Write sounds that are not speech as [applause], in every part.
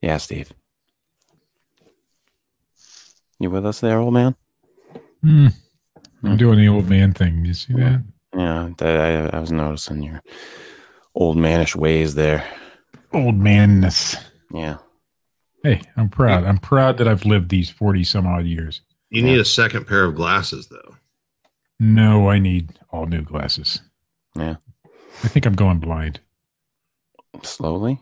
Yeah, Steve. You with us there, old man? Hmm. I'm doing the old man thing. You see that? Yeah, that, I, I was noticing your old manish ways there. Old manness. Yeah. Hey, I'm proud. I'm proud that I've lived these 40 some odd years. You need a second pair of glasses, though. No, I need all new glasses. Yeah. I think I'm going blind Slowly.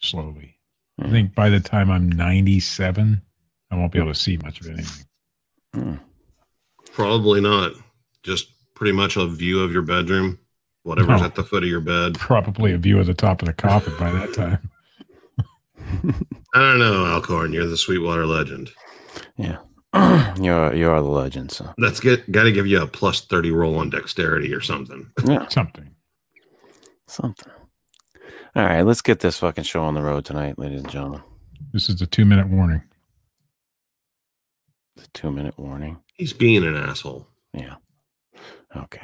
slowly. I Hmm. think by the time I'm 97, I won't be able to see much of anything. Hmm. Probably not. Just pretty much a view of your bedroom, whatever's No. at the foot of your bed. Probably a view of the top of the coffin by that time. [laughs] I don't know, Alcorn. You're the Sweetwater legend. Yeah. [clears throat] you're you're the legend. So Let's get got to give you a plus thirty roll on dexterity or something. yeah, Something. something. All right, let's get this fucking show on the road tonight, ladies and gentlemen. This is a two minute warning. The two minute warning. He's being an asshole. Yeah. Okay.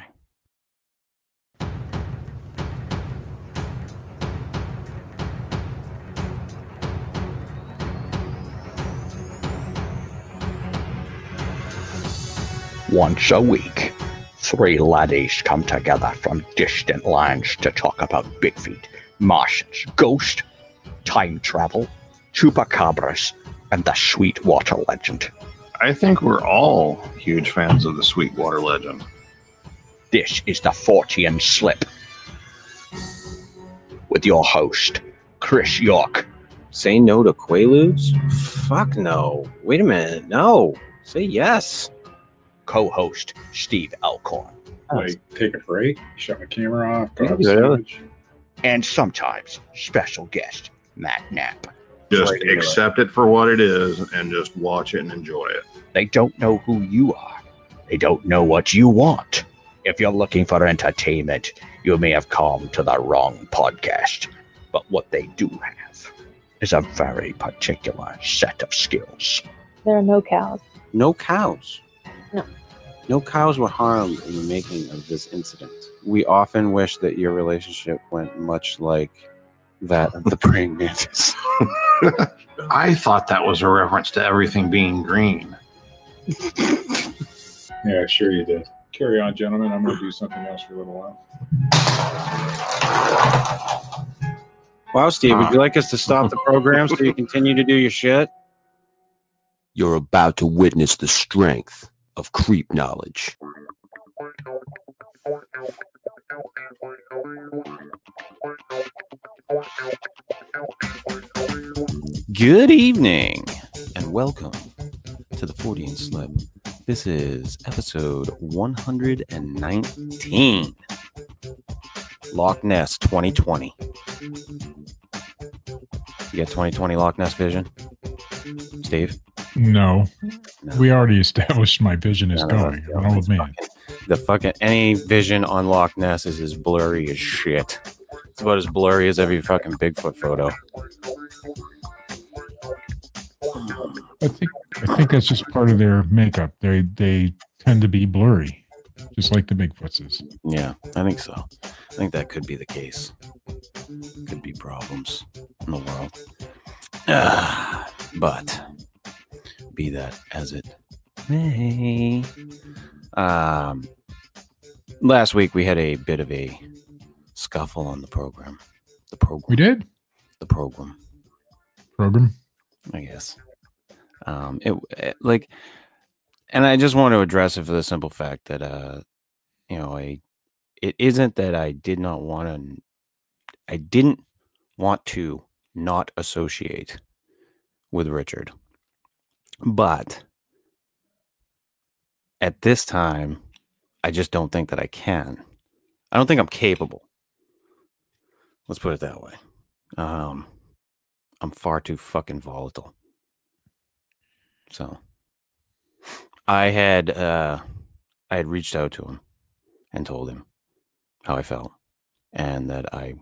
Once a week, three laddies come together from distant lands to talk about Bigfeet, Martians, ghost, time travel, chupacabras, and the Sweetwater legend. I think we're all huge fans of the Sweetwater legend. This is the Fortean Slip. With your host, Chris York, Say no to Quaaludes? Fuck no. Wait a minute. No. Say yes. co host, Steve Alcorn, Like, take a break, shut my camera off, go Yeah, and sometimes special guest, Matt Knapp. Just Right, accept it for what it is and just watch it and enjoy it. They don't know who you are. They don't know what you want. If you're looking for entertainment, you may have come to the wrong podcast. But what they do have is a very particular set of skills. There are no cows. No cows. No. No cows were harmed in the making of this incident. We often wish that your relationship went much like that of the [laughs] praying mantis. [laughs] I thought that was a reference to everything being green. Yeah, sure you did. Carry on, gentlemen. I'm going to do something else for a little while. Wow, Steve, would you ah. like us to stop the program so you continue to do your shit? You're about to witness the strength of creep knowledge. Good evening and welcome to the Fortean Slip. This is episode 119 Loch Ness 2020. You got 2020 Loch Ness vision? Steve? No, No. we already established my vision is No, no, no, going. no, old it's man. fucking- the fucking any vision on Loch Ness is as blurry as shit. It's about as blurry as every fucking Bigfoot photo. I think I think that's just part of their makeup. They they tend to be blurry, just like the Bigfoots is. Yeah, I think so. I think that could be the case. Could be problems in the world. [sighs] Ah, but be that as it may. Um, last week we had a bit of a scuffle on the program. The program. We did The program. program. I guess. Um, it, it like, and I just want to address it for the simple fact that, uh, you know, I, it isn't that I did not want to, I didn't want to not associate with Richard, but at this time, I just don't think that I can. I don't think I'm capable. Let's put it that way. Um, I'm far too fucking volatile. So I had uh I had reached out to him and told him how I felt and that I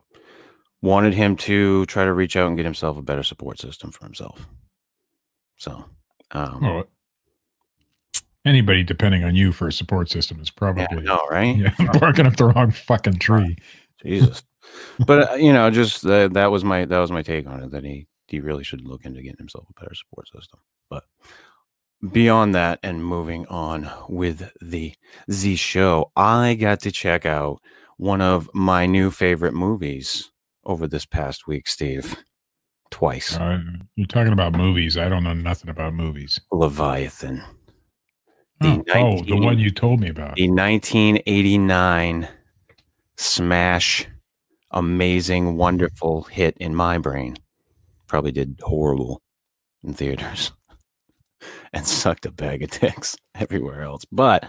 wanted him to try to reach out and get himself a better support system for himself. So um Well, anybody depending on you for a support system is probably yeah, know, right? [laughs] yeah, barking up the wrong fucking tree. Jesus. but uh, you know, just uh, that was my that was my take on it. That he he really should look into getting himself a better support system. But beyond that, and moving on with the Z show, I got to check out one of my new favorite movies over this past week, Steve. Twice. Uh, you're talking about movies. I don't know nothing about movies. Leviathan. Oh, The oh, the one you told me about. The 1989 smash, amazing, wonderful hit in my brain. Probably did horrible in theaters [laughs] and sucked a bag of dicks [laughs] everywhere else. But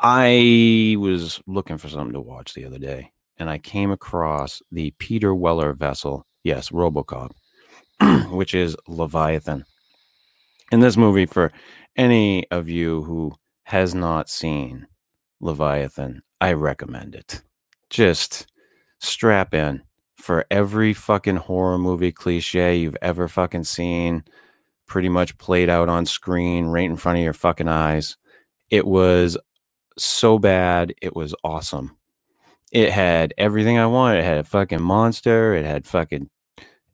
I was looking for something to watch the other day and I came across the Peter Weller vessel. Yes, Robocop, [clears throat] which is Leviathan. In this movie, for any of you who has not seen Leviathan, I recommend it. Just strap in for every fucking horror movie cliche you've ever fucking seen, pretty much played out on screen right in front of your fucking eyes. It was so bad, it was awesome. It had everything I wanted. It had a fucking monster, it had fucking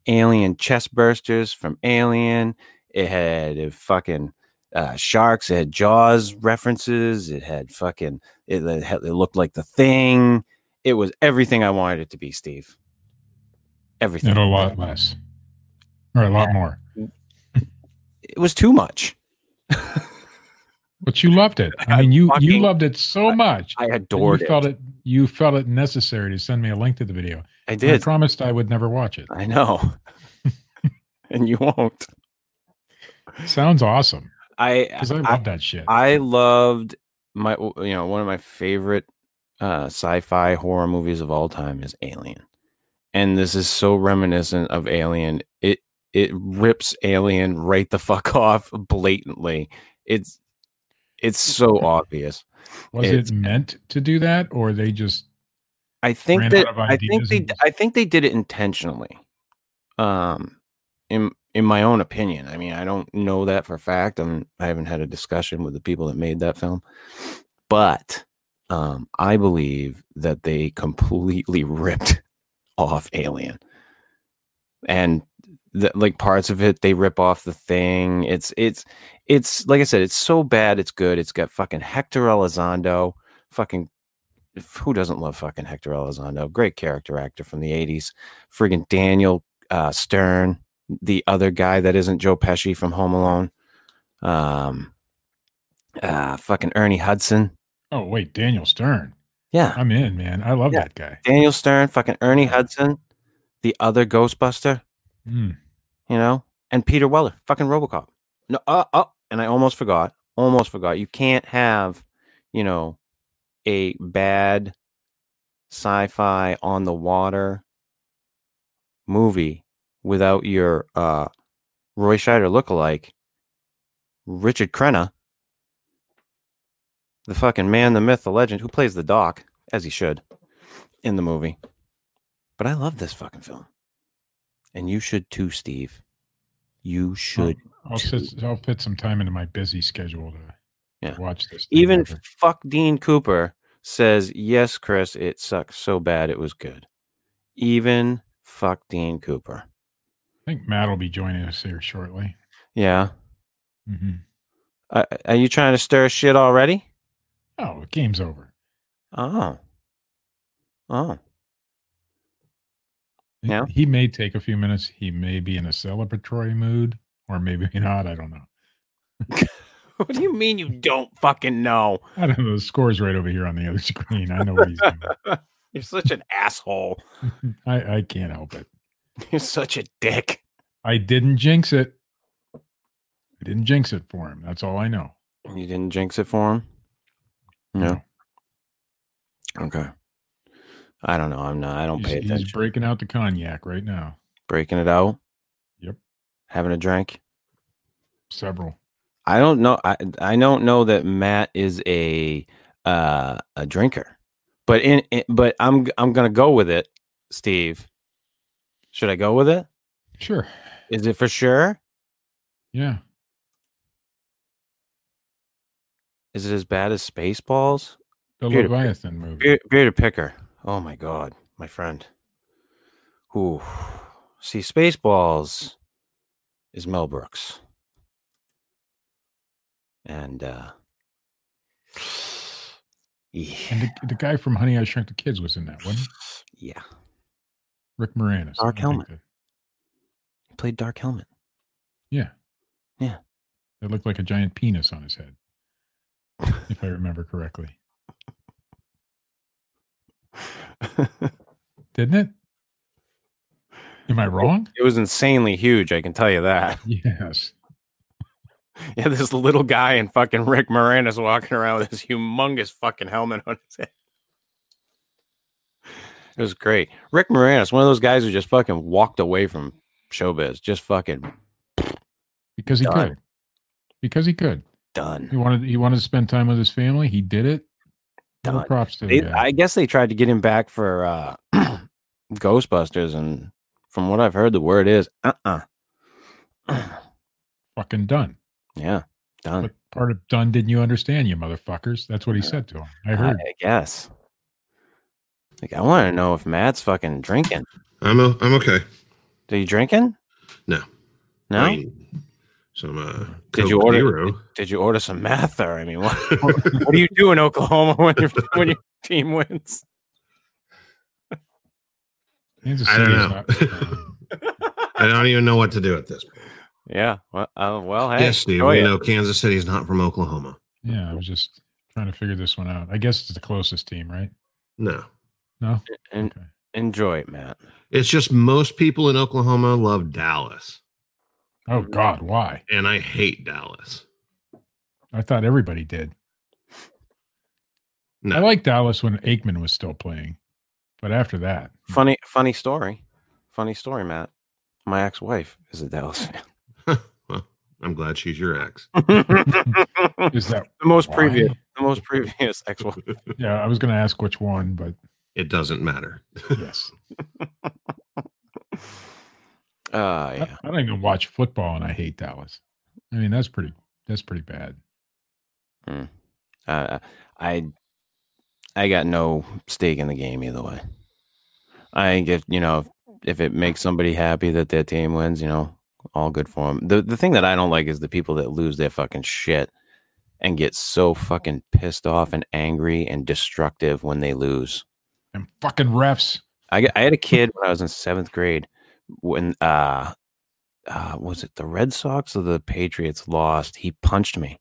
alien chest bursters from Alien, it had a fucking uh, sharks. It had Jaws references. It had fucking. It, it, had, it looked like the thing. It was everything I wanted it to be, Steve. Everything. And a lot less. Or a lot more. It was too much. [laughs] But you loved it. I I mean, you you loved it so much. I that adored you it. felt it. You felt it necessary to send me a link to the video. I did. I promised I would never watch it. I know. [laughs] and you won't. Sounds awesome I because I I, love that shit. I loved my you know one of my favorite uh sci-fi horror movies of all time is Alien. And this is so reminiscent of Alien. It it rips Alien right the fuck [laughs] off blatantly. It's it's so obvious. Was it's- it meant to do that, or they just I think that I think they I think they did it intentionally. Um in in my own opinion. I mean, I don't know that for a fact. I'm I haven't had a discussion with the people that made that film. But um I believe that they completely [laughs] ripped off Alien. And the, like parts of it they rip off the thing. It's it's it's like I said, it's so bad it's good. It's got fucking Hector Elizondo, fucking who doesn't love fucking Hector Elizondo? Great character actor from the 80s. Friggin' Daniel uh, Stern, the other guy that isn't Joe Pesci from Home Alone. Um, uh, fucking Ernie Hudson. oh wait, Daniel Stern. Yeah. I'm in, man. I love Yeah. that guy. Daniel Stern, fucking Ernie Hudson, the other Ghostbuster, Mm. you know, and Peter Weller, fucking Robocop. No, uh, oh, and I almost forgot, almost forgot. You can't have, you know, a bad sci-fi on the water movie without your uh Roy Scheider lookalike, Richard Crenna, the fucking man, the myth, the legend, who plays the doc, as he should, in the movie. But I love this fucking film. And you should too, Steve. You should. I'll sit, I'll fit some time into my busy schedule to Yeah. watch this. Even over. fuck Dean Cooper says, yes, Chris, it sucks so bad it was good. Even fuck Dean Cooper. I think Matt will be joining us here shortly. Yeah. hmm Uh, are you trying to stir shit already? Oh, the game's over. Oh. Oh. He- Yeah. He may take a few minutes. He may be in a celebratory mood, or maybe [laughs] not. I don't know. [laughs] What do you mean you don't fucking know? I don't know. The score's right over here on the other [laughs] screen. I know what he's doing. You're such an asshole. I, I can't help it. You're such a dick. I didn't jinx it. I didn't jinx it for him. That's all I know. You didn't jinx it for him? No. Okay. I don't know. I'm not. I don't He's, pay he's breaking out the cognac right now. Breaking it out. Yep. Having a drink. Several. I don't know. I I don't know that Matt is a uh a drinker, but in, in but I'm I'm gonna go with it, Steve. Should I go with it? Sure. Is it for sure? Yeah. Is it as bad as Spaceballs? The Bearded- Leviathan movie. Beard, bearded picker. Oh my god, my friend. Ooh. See, Spaceballs is Mel Brooks. And uh yeah, And the, the guy from Honey I Shrunk the Kids was in that one. yeah. Rick Moranis. Dark helmet. He played Dark Helmet. Yeah. Yeah. It looked like a giant penis on his head, if I remember correctly. [laughs] [laughs] Didn't it? Am I wrong? It was insanely huge, I can tell you that. [laughs] Yes. [laughs] Yeah, this little guy and fucking Rick Moranis walking around with this humongous fucking helmet on his head. It was great. Rick Moranis, one of those guys who just fucking walked away from showbiz, just fucking Because he Done. could. Because he could. Done. He wanted he wanted to spend time with his family. He did it. All Done. props to the They, guy. I guess they tried to get him back for uh [clears throat] Ghostbusters, and from what I've heard, the word is uh uh [clears throat] Fucking done. Yeah, done. But part of done didn't you understand, you motherfuckers? That's what he said to him. I I, heard. I guess. Like, I want to know if Matt's fucking drinking. I'm o- I'm okay. Are you drinking? No. No. I mean, some uh, Did you order? Zero. Did you order some meth, or I mean, what, [laughs] what do you do in Oklahoma [laughs] when your when your team wins? I don't know. [laughs] I don't even know what to do at this point. Yeah. Well, uh, well hey. yes, Steve. enjoy We it. know Kansas City's not from Oklahoma. yeah, I was just trying to figure this one out. I guess it's the closest team, right? No. No? En- Okay. enjoy it, Matt. It's just most people in Oklahoma love Dallas. Oh mm-hmm. God, why? And I hate Dallas. I thought everybody did. No. I like Dallas when Aikman was still playing, but after that, hmm. Funny, funny story. Funny story, Matt. My ex-wife is a Dallas fan. [laughs] well, I'm glad she's your ex. [laughs] is that the most why? previous, the most previous ex-wife. [laughs] Yeah, I was going to ask which one, but It doesn't matter. yes, Uh, I, yeah. I don't even watch football, and I hate Dallas. I mean, that's pretty. That's pretty bad. Uh, I, I got no stake in the game either way. I get, you know, if it makes somebody happy that their team wins, you know, all good for them. The the thing that I don't like is the people that lose their fucking shit and get so fucking pissed off and angry and destructive when they lose. And fucking refs. I I had a kid when I was in seventh grade when uh, uh was it the Red Sox or the Patriots lost? He punched me.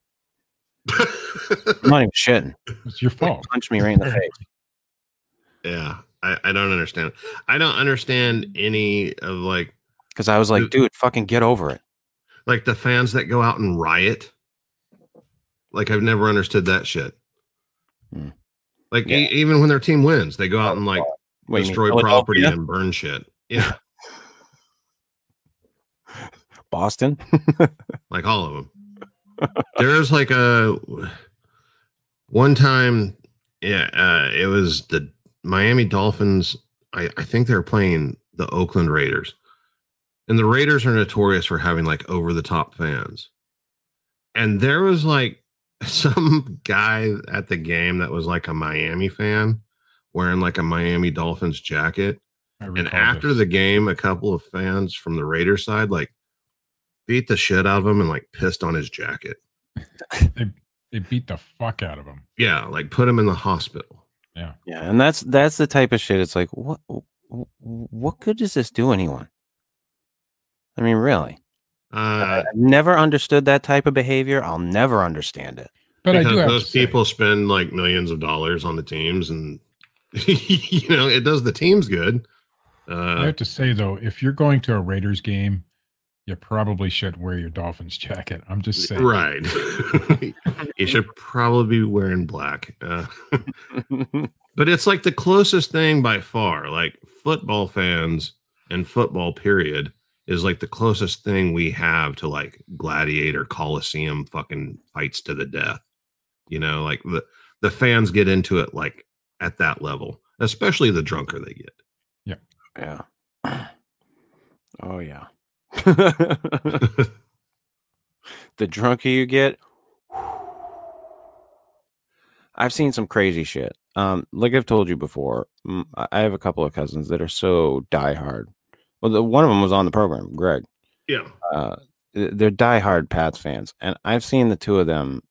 I'm not even shitting. [laughs] It's your He fault. punched me right in the [laughs] face. yeah. I, I don't understand. I don't understand any of like Because I was like, Dude. dude, fucking get over it. like the fans that go out and riot. Like I've never understood that shit. Hmm. Like Yeah. e- even when their team wins, they go out and like What, you mean destroy property and burn shit. Yeah, [laughs] Boston. like all of them. There's like a one time, yeah, uh, it was the Miami Dolphins. I, I think they were playing the Oakland Raiders, and the Raiders are notorious for having like over the top fans. And there was like [laughs] some guy at the game that was like a Miami fan wearing like a Miami Dolphins jacket. And after this. the game, a couple of fans from the Raiders side like beat the shit out of him and like pissed on his jacket. [laughs] they they beat the fuck out of him. Yeah, like put him in the hospital. Yeah, Yeah, and that's that's the type of shit. It's like, what what good does this do anyone? I mean, really, Uh, I've never understood that type of behavior. I'll never understand it. but I because do have those to say, people spend like millions of dollars on the teams, and [laughs] you know it does the teams good. I Uh, have to say though, if you're going to a Raiders game, you probably should wear your Dolphins jacket. I'm just saying. right. [laughs] you should probably be wearing black. Uh, [laughs] but it's like the closest thing by far. Like football fans and football period is like the closest thing we have to like gladiator coliseum fucking fights to the death. You know, like the the fans get into it like at that level, especially the drunker they get. yeah. Yeah. [clears throat] Oh yeah. [laughs] the drunker you get, I've seen some crazy shit. Um, like I've told you before, I I have a couple of cousins that are so diehard. Well, the, one of them was on the program, Greg. yeah. Uh, they're diehard Pats fans, and I've seen the two of them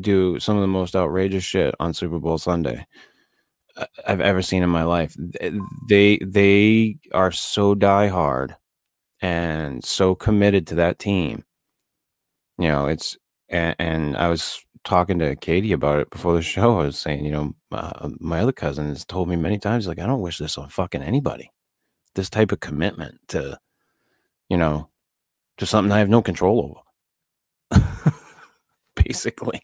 do some of the most outrageous shit on Super Bowl Sunday uh, I've ever seen in my life. They they are so diehard and so committed to that team. You know, it's and, and I was talking to Katie about it before the show. I was saying, you know, uh, my other cousin has told me many times, like, I don't wish this on fucking anybody. This type of commitment to, you know, to something I have no control over. [laughs] Basically.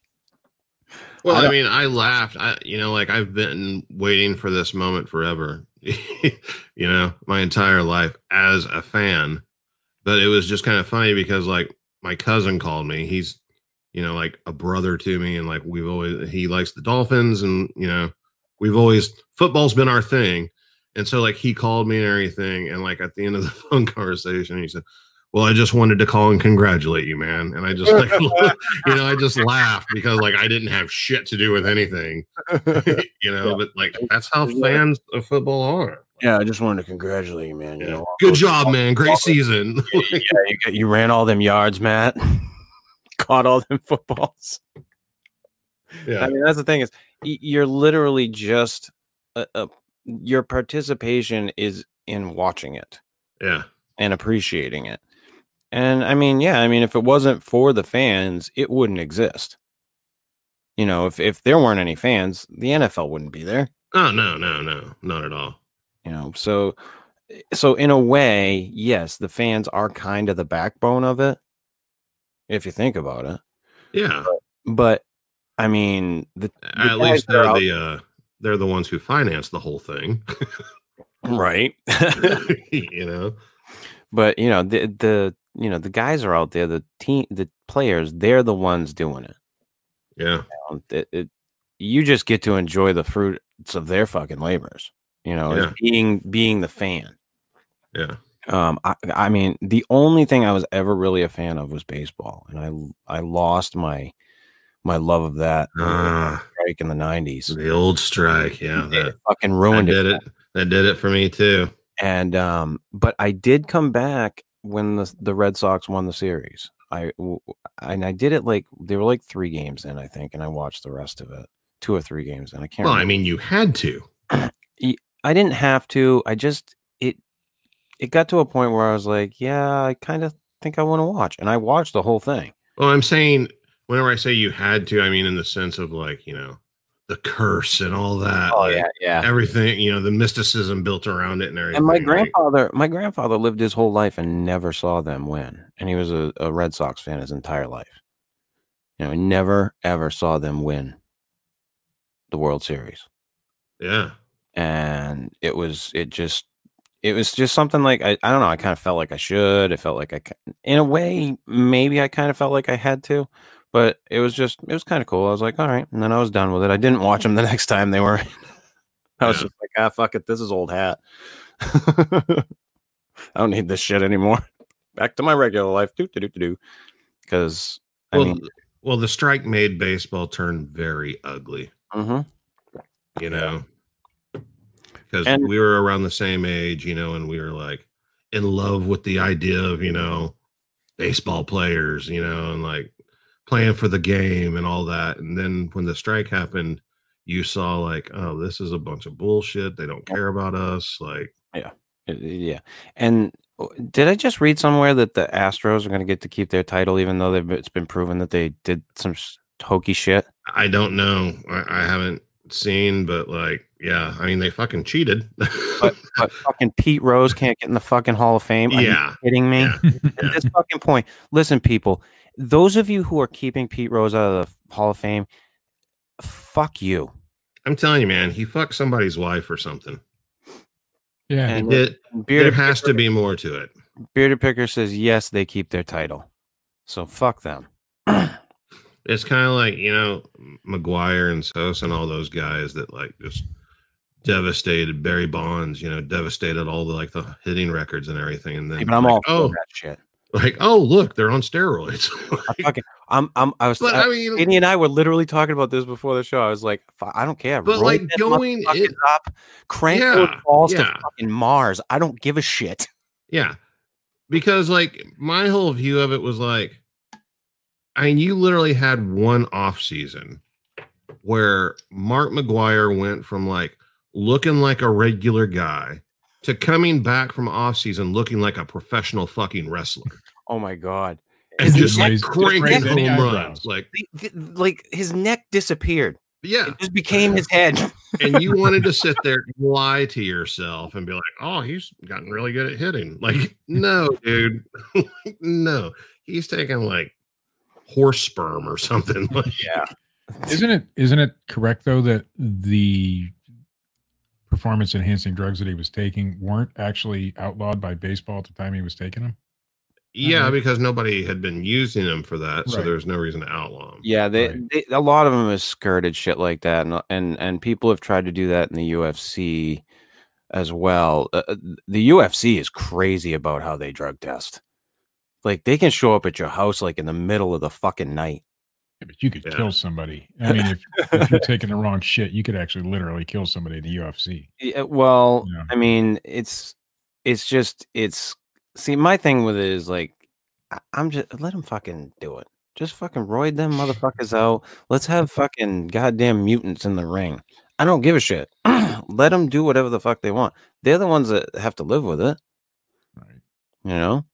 Well, I I, mean, I laughed. I, you know, like I've been waiting for this moment forever. [laughs] you know, my entire life as a fan. But it was just kind of funny because, like, my cousin called me. He's, you know, like a brother to me, and like we've always he likes the Dolphins, and you know, we've always football's been our thing. And so, like, he called me and everything, and like at the end of the [laughs] phone conversation, he said. Well, I just wanted to call and congratulate you, man. And I just like, [laughs] [laughs] you know, I just laughed because like I didn't have shit to do with anything, [laughs] you know. But like that's how fans of football are. Yeah, I just wanted to congratulate you, man. You know, Good job, man. Great season. yeah, you, got- you ran all them yards, Matt. Caught all them footballs. yeah, I mean, that's the thing is, you're literally just uh, uh, your participation is in watching it yeah, and appreciating it. And I mean, yeah, I mean, if it wasn't for the fans, it wouldn't exist. You know, if if there weren't any fans, the NFL wouldn't be there. Oh no, no, no, not at all. you know so so in a way yes the fans are kind of the backbone of it if you think about it Yeah, but i mean the, the at least guys that are they're out- the uh they're the ones who finance the whole thing. [laughs] right [laughs] you know. but you know the the you know the guys are out there the team the players they're the ones doing it, Yeah, you, know, it, it- you just get to enjoy the fruits of their fucking labors you know Yeah. being being the fan yeah, Um, I, I mean, the only thing I was ever really a fan of was baseball, and I I lost my my love of that Ah, strike in the nineties. the old strike. Yeah, It that, fucking that ruined did it. it. That did it for me too. And um, but I did come back when the the Red Sox won the series. I and I did it like they were like three games in, I think, and I watched the rest of it, two or three games, and I can't. Well, I mean, you had to. [clears throat] I didn't have to. I just it it got to a point where I was like, yeah, I kind of think I want to watch, and I watched the whole thing. Well, I'm saying whenever I say you had to, I mean in the sense of like you know the curse and all that. Oh like, yeah, yeah. everything you know the mysticism built around it and everything. And my grandfather, my grandfather lived his whole life and never saw them win, and he was a, a Red Sox fan his entire life. You know, he never ever saw them win the World Series, yeah, and it was it just it was just something like I, I don't know. I kind of felt like I should. I felt like I, in a way, maybe I kind of felt like I had to, but it was just it was kind of cool. I was like, all right, and then I was done with it. I didn't watch them the [laughs] next time they were. I was Yeah. just like, ah, fuck it, this is old hat. [laughs] I don't need this shit anymore. Back to my regular life. Do do do do do. Because I well, mean, well, the strike made baseball turn very ugly. mhm. You know, because And- we were around the same age, you know, and we were like in love with the idea of you know baseball players, you know, and like playing for the game and all that. And then when the strike happened, you saw like, oh, this is a bunch of bullshit. They don't care about us. Like, yeah, yeah. And uh, did I just read somewhere that the Astros are going to get to keep their title, even though they've, it's been proven that they did some hokey shit? I don't know. I, I haven't seen, but like, yeah, I mean, they fucking cheated. But, [laughs] but fucking Pete Rose can't get in the fucking Hall of Fame. Are you yeah, kidding me? yeah, At this fucking point, listen, people, those of you who are keeping Pete Rose out of the Hall of Fame, fuck you. I'm telling you, man, he fucked somebody's wife or something. Yeah. And It, Bearded there has Picker, to be more to it. Bearded Picker says yes, they keep their title. So fuck them. [clears throat] It's kind of like you know McGwire and Sosa and all those guys that like just devastated Barry Bonds. You know, devastated all the like the hitting records and everything. And then Yeah, but I'm like, all for oh, that shit. Like oh look, they're on steroids. [laughs] I fucking, I'm, I'm, I was, but I, I mean, Katie and I were literally talking about this before the show. I was like, I don't care. But, Roll like, going it- up, crank Yeah, balls to fucking Mars. I don't give a shit. yeah, because like my whole view of it was like I mean you literally had one off season where Mark McGwire went from like looking like a regular guy to coming back from off season looking like a professional fucking wrestler Oh my god. and His just like raise- cranking home eyebrows. runs like The- the- like his neck disappeared. yeah It just became his head. [laughs] and you wanted to sit there and lie to yourself and be like oh he's gotten really good at hitting like no dude [laughs] Like, no he's taking like horse sperm or something [laughs] like yeah. Isn't it isn't it correct though that the performance enhancing drugs that he was taking weren't actually outlawed by baseball at the time he was taking them? Yeah, Mhm. because nobody had been using them for that, so Right. there's no reason to outlaw them. Yeah, they, Right. they a lot of them have skirted shit like that, and and and people have tried to do that in the UFC as well. Uh, uh, the UFC is crazy about how they drug test. Like they can show up at your house like in the middle of the fucking night. Yeah, but you could Yeah. kill somebody. I mean, if, if you're taking the wrong shit, you could actually literally kill somebody in the UFC. Yeah, well, Yeah. I mean, it's it's just it's see my thing with it is like I- I'm just let them fucking do it. Just fucking roid them motherfuckers out. Let's have fucking goddamn mutants in the ring. I don't give a shit. [clears throat] let them do whatever the fuck they want. They're the ones that have to live with it. Right. You know,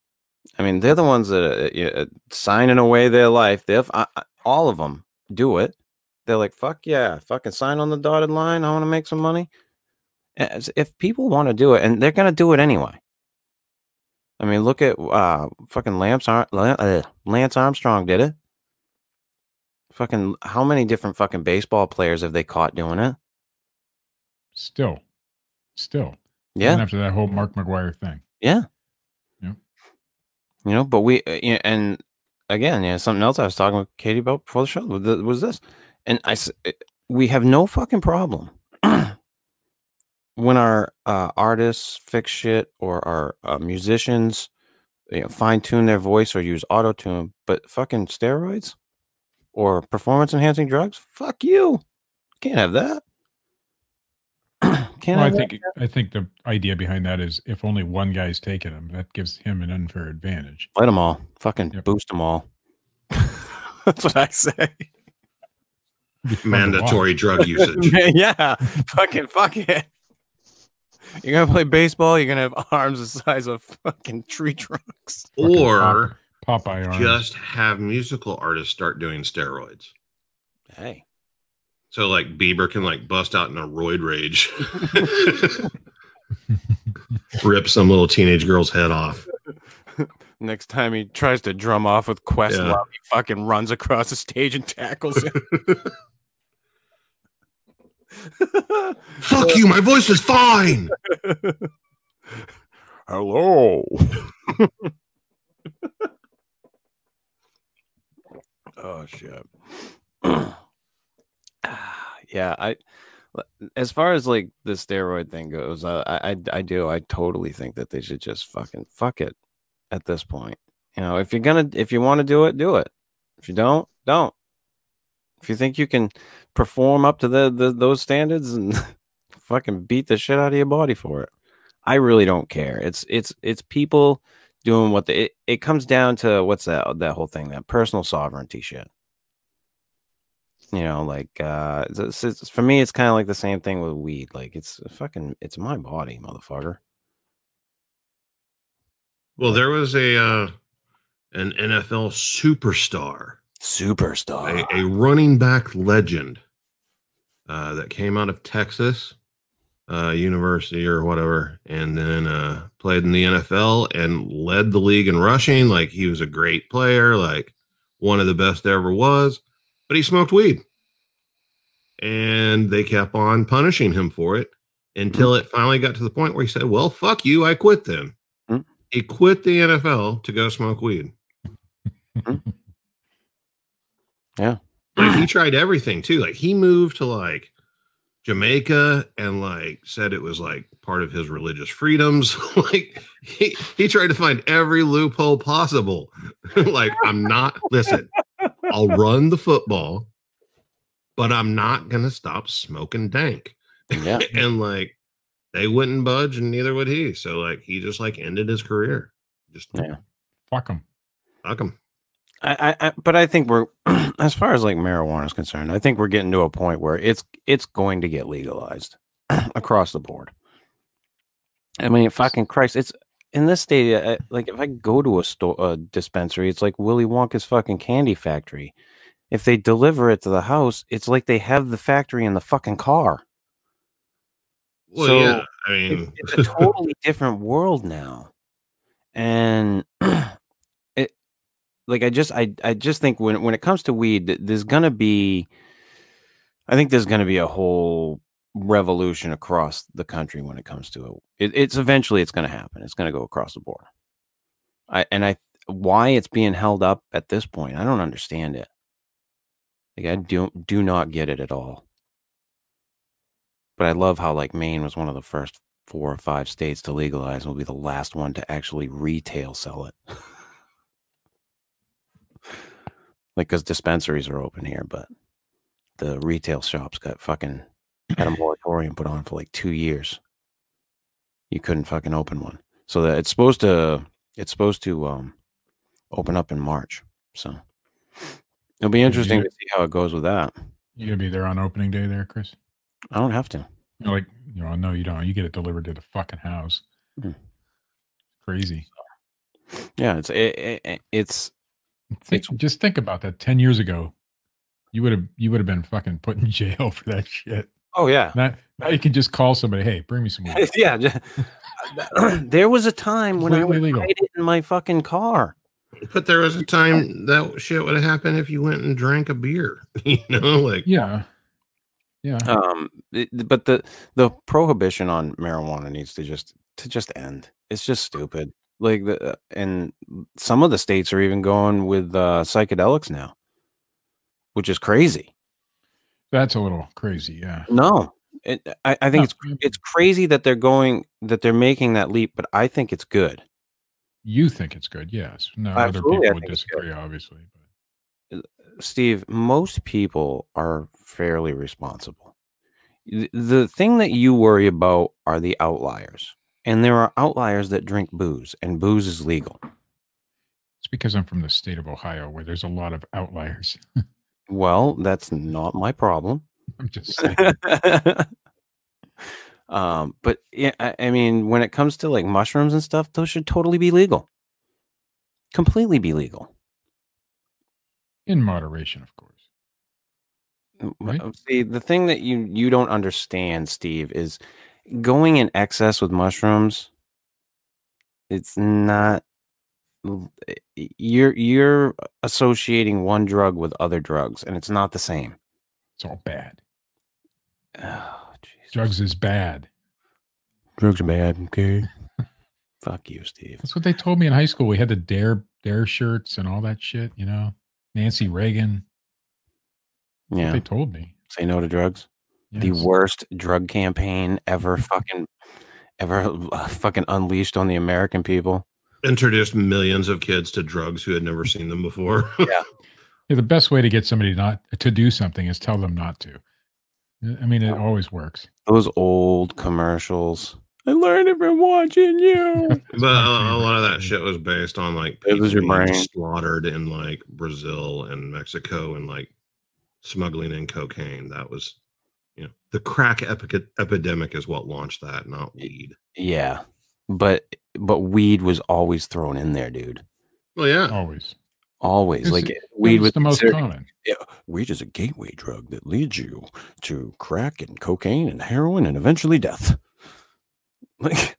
I mean, they're the ones that are you know, signing away their life. They're f- I- I- all of them do it. They're like, fuck yeah, fucking sign on the dotted line. I want to make some money. As- If people want to do it, and they're gonna do it anyway. I mean, look at uh, fucking Lance, Ar- Lance Armstrong did it. Fucking, how many different fucking baseball players have they caught doing it? Still, still. Yeah, Even after that whole Mark McGwire thing. Yeah. Yeah. You know, but we, uh, and again, yeah, something else I was talking with Katie about before the show was this. And I uh, we have no fucking problem [clears throat] when our uh, artists fix shit or our uh, musicians you know, fine tune their voice or use auto tune, but fucking steroids or performance enhancing drugs, fuck you. Can't have that. Can't Well, I have that. think I think the idea behind that is if only one guy's taking them, that gives him an unfair advantage. Let them all. Fucking Yep. boost them all. [laughs] That's what I say. It'd be fun to watch. Mandatory drug [laughs] usage. [laughs] yeah. Fucking fuck it. You're gonna play baseball, you're gonna have arms the size of fucking tree trunks. Or Popeye arms. just have musical artists start doing steroids. Hey. So like Bieber can like bust out in a roid rage, [laughs] rip some little teenage girl's head off. Next time he tries to drum off with Questlove, Yeah. he fucking runs across the stage and tackles him. [laughs] Fuck you, my voice is fine. [laughs] Hello. oh shit. [clears throat] [sighs] yeah, I as far as like the steroid thing goes, uh, I, I I do I totally think that they should just fucking fuck it at this point. You know, if you're gonna if you want to do it, do it. If you don't, don't. If you think you can perform up to the, the those standards and [laughs] fucking beat the shit out of your body for it. I really don't care. It's it's it's people doing what they it, it comes down to what's that that whole thing that personal sovereignty shit. You know, like uh it's, it's- for me it's kind of like the same thing with weed. Like it's fucking it's my body, motherfucker. Well, there was a uh, an NFL superstar, Superstar. a, a running back legend uh, that came out of Texas uh, University or whatever, and then uh, played in the NFL and led the league in rushing. Like he was a great player, like one of the best there ever was, but he smoked weed. And they kept on punishing him for it until it finally got to the point where he said, Well, fuck you, I quit then. Mm. He quit the NFL to go smoke weed. Yeah. Like he tried everything too. Like he moved to like Jamaica and like said it was like part of his religious freedoms. [laughs] like he he tried to find every loophole possible. [laughs] like I'm not listen, I'll run the football, but I'm not gonna stop smoking dank. Yeah. [laughs] and like they wouldn't budge and neither would he. So like he just like ended his career. Just Yeah. Fuck them. fuck them. I, I, I but I think we're [clears throat] as far as like marijuana is concerned, I think we're getting to a point where it's it's going to get legalized [clears throat] across the board. I mean, fucking Christ, it's in this state. uh, Like, if I go to a store, a dispensary, it's like Willy Wonka's fucking candy factory. If they deliver it to the house, it's like they have the factory in the fucking car. Well, So, yeah. I It's, mean, it's a totally different world now, and [clears throat] it like I just I I just think when when it comes to weed, there's gonna be, I think there's gonna be a whole revolution across the country when it comes to it. it it's eventually it's gonna happen. It's gonna go across the board. I and I why it's being held up at this point, I don't understand it. Like I don't do not get it at all. But I love how like Maine was one of the first four or five states to legalize and will be the last one to actually retail sell it. [laughs] like because dispensaries are open here, but the retail shops got fucking had a moratorium put on for like two years. You couldn't fucking open one. So that it's supposed to it's supposed to um open up in March. So it'll be interesting to see how it goes with that. You gonna be there on opening day, there, Chris? I don't have to. You're like, you know, no, you don't. You get it delivered to the fucking house. Hmm. Crazy. Yeah, it's it, it, it's Think, just think about that. Ten years ago, you would have you would have been fucking put in [laughs] jail for that shit. Oh yeah. Now, now you can just call somebody. Hey, bring me some weed. [laughs] yeah. ju- [clears throat] there was a time when I Completely would legal. hide it in my fucking car. but there was a time that shit would have happened if you went and drank a beer. [laughs] You know, like Yeah, yeah. Um, it- but the the prohibition on marijuana needs to just to just end. It's just stupid. Like the and some of the states are even going with uh, psychedelics now, which is crazy. That's a little crazy. Yeah. No, it, I, I think No, it's it's crazy that they're going that they're making that leap, but I think it's good. You think it's good? Yes. No, Absolutely, other people would think it's good. disagree, obviously. But Steve, most people are fairly responsible. The thing that you worry about are the outliers. And there are outliers that drink booze, and booze is legal. it's because I'm from the state of Ohio, where there's a lot of outliers. [laughs] Well, that's not my problem. I'm just [laughs] saying. um, but yeah, I, I mean, when it comes to like mushrooms and stuff, those should totally be legal. Completely be legal. in moderation, of course. Right. uh, See, the thing that you you don't understand, Steve, is going in excess with mushrooms. It's not. L- y- You're you're associating one drug with other drugs, and it's not the same. It's all bad. Oh, Drugs is bad. drugs are bad. Okay. [laughs] Fuck you, Steve. That's what they told me in high school. We had the dare dare shirts and all that shit. You know, Nancy Reagan. That's Yeah. they told me. Say no to drugs. The worst drug campaign ever. Fucking ever. Uh, [laughs] fucking unleashed on the American people. Introduced millions of kids to drugs who had never seen them before. [laughs] Yeah, the best way to get somebody not to do something is tell them not to. I mean, it always works. Those old commercials. I learned it from watching you. [laughs] but a, a lot of that shit was based on like It was people your being brain. slaughtered in like Brazil and Mexico and like smuggling in cocaine. That was, you know, the crack epic- epidemic is what launched that, not weed. yeah, but but weed was always thrown in there, dude. Well, yeah, Always. Always It's- like It weed was was the most common. Yeah, weed is a gateway drug that leads you to crack and cocaine and heroin and eventually death. [laughs] Like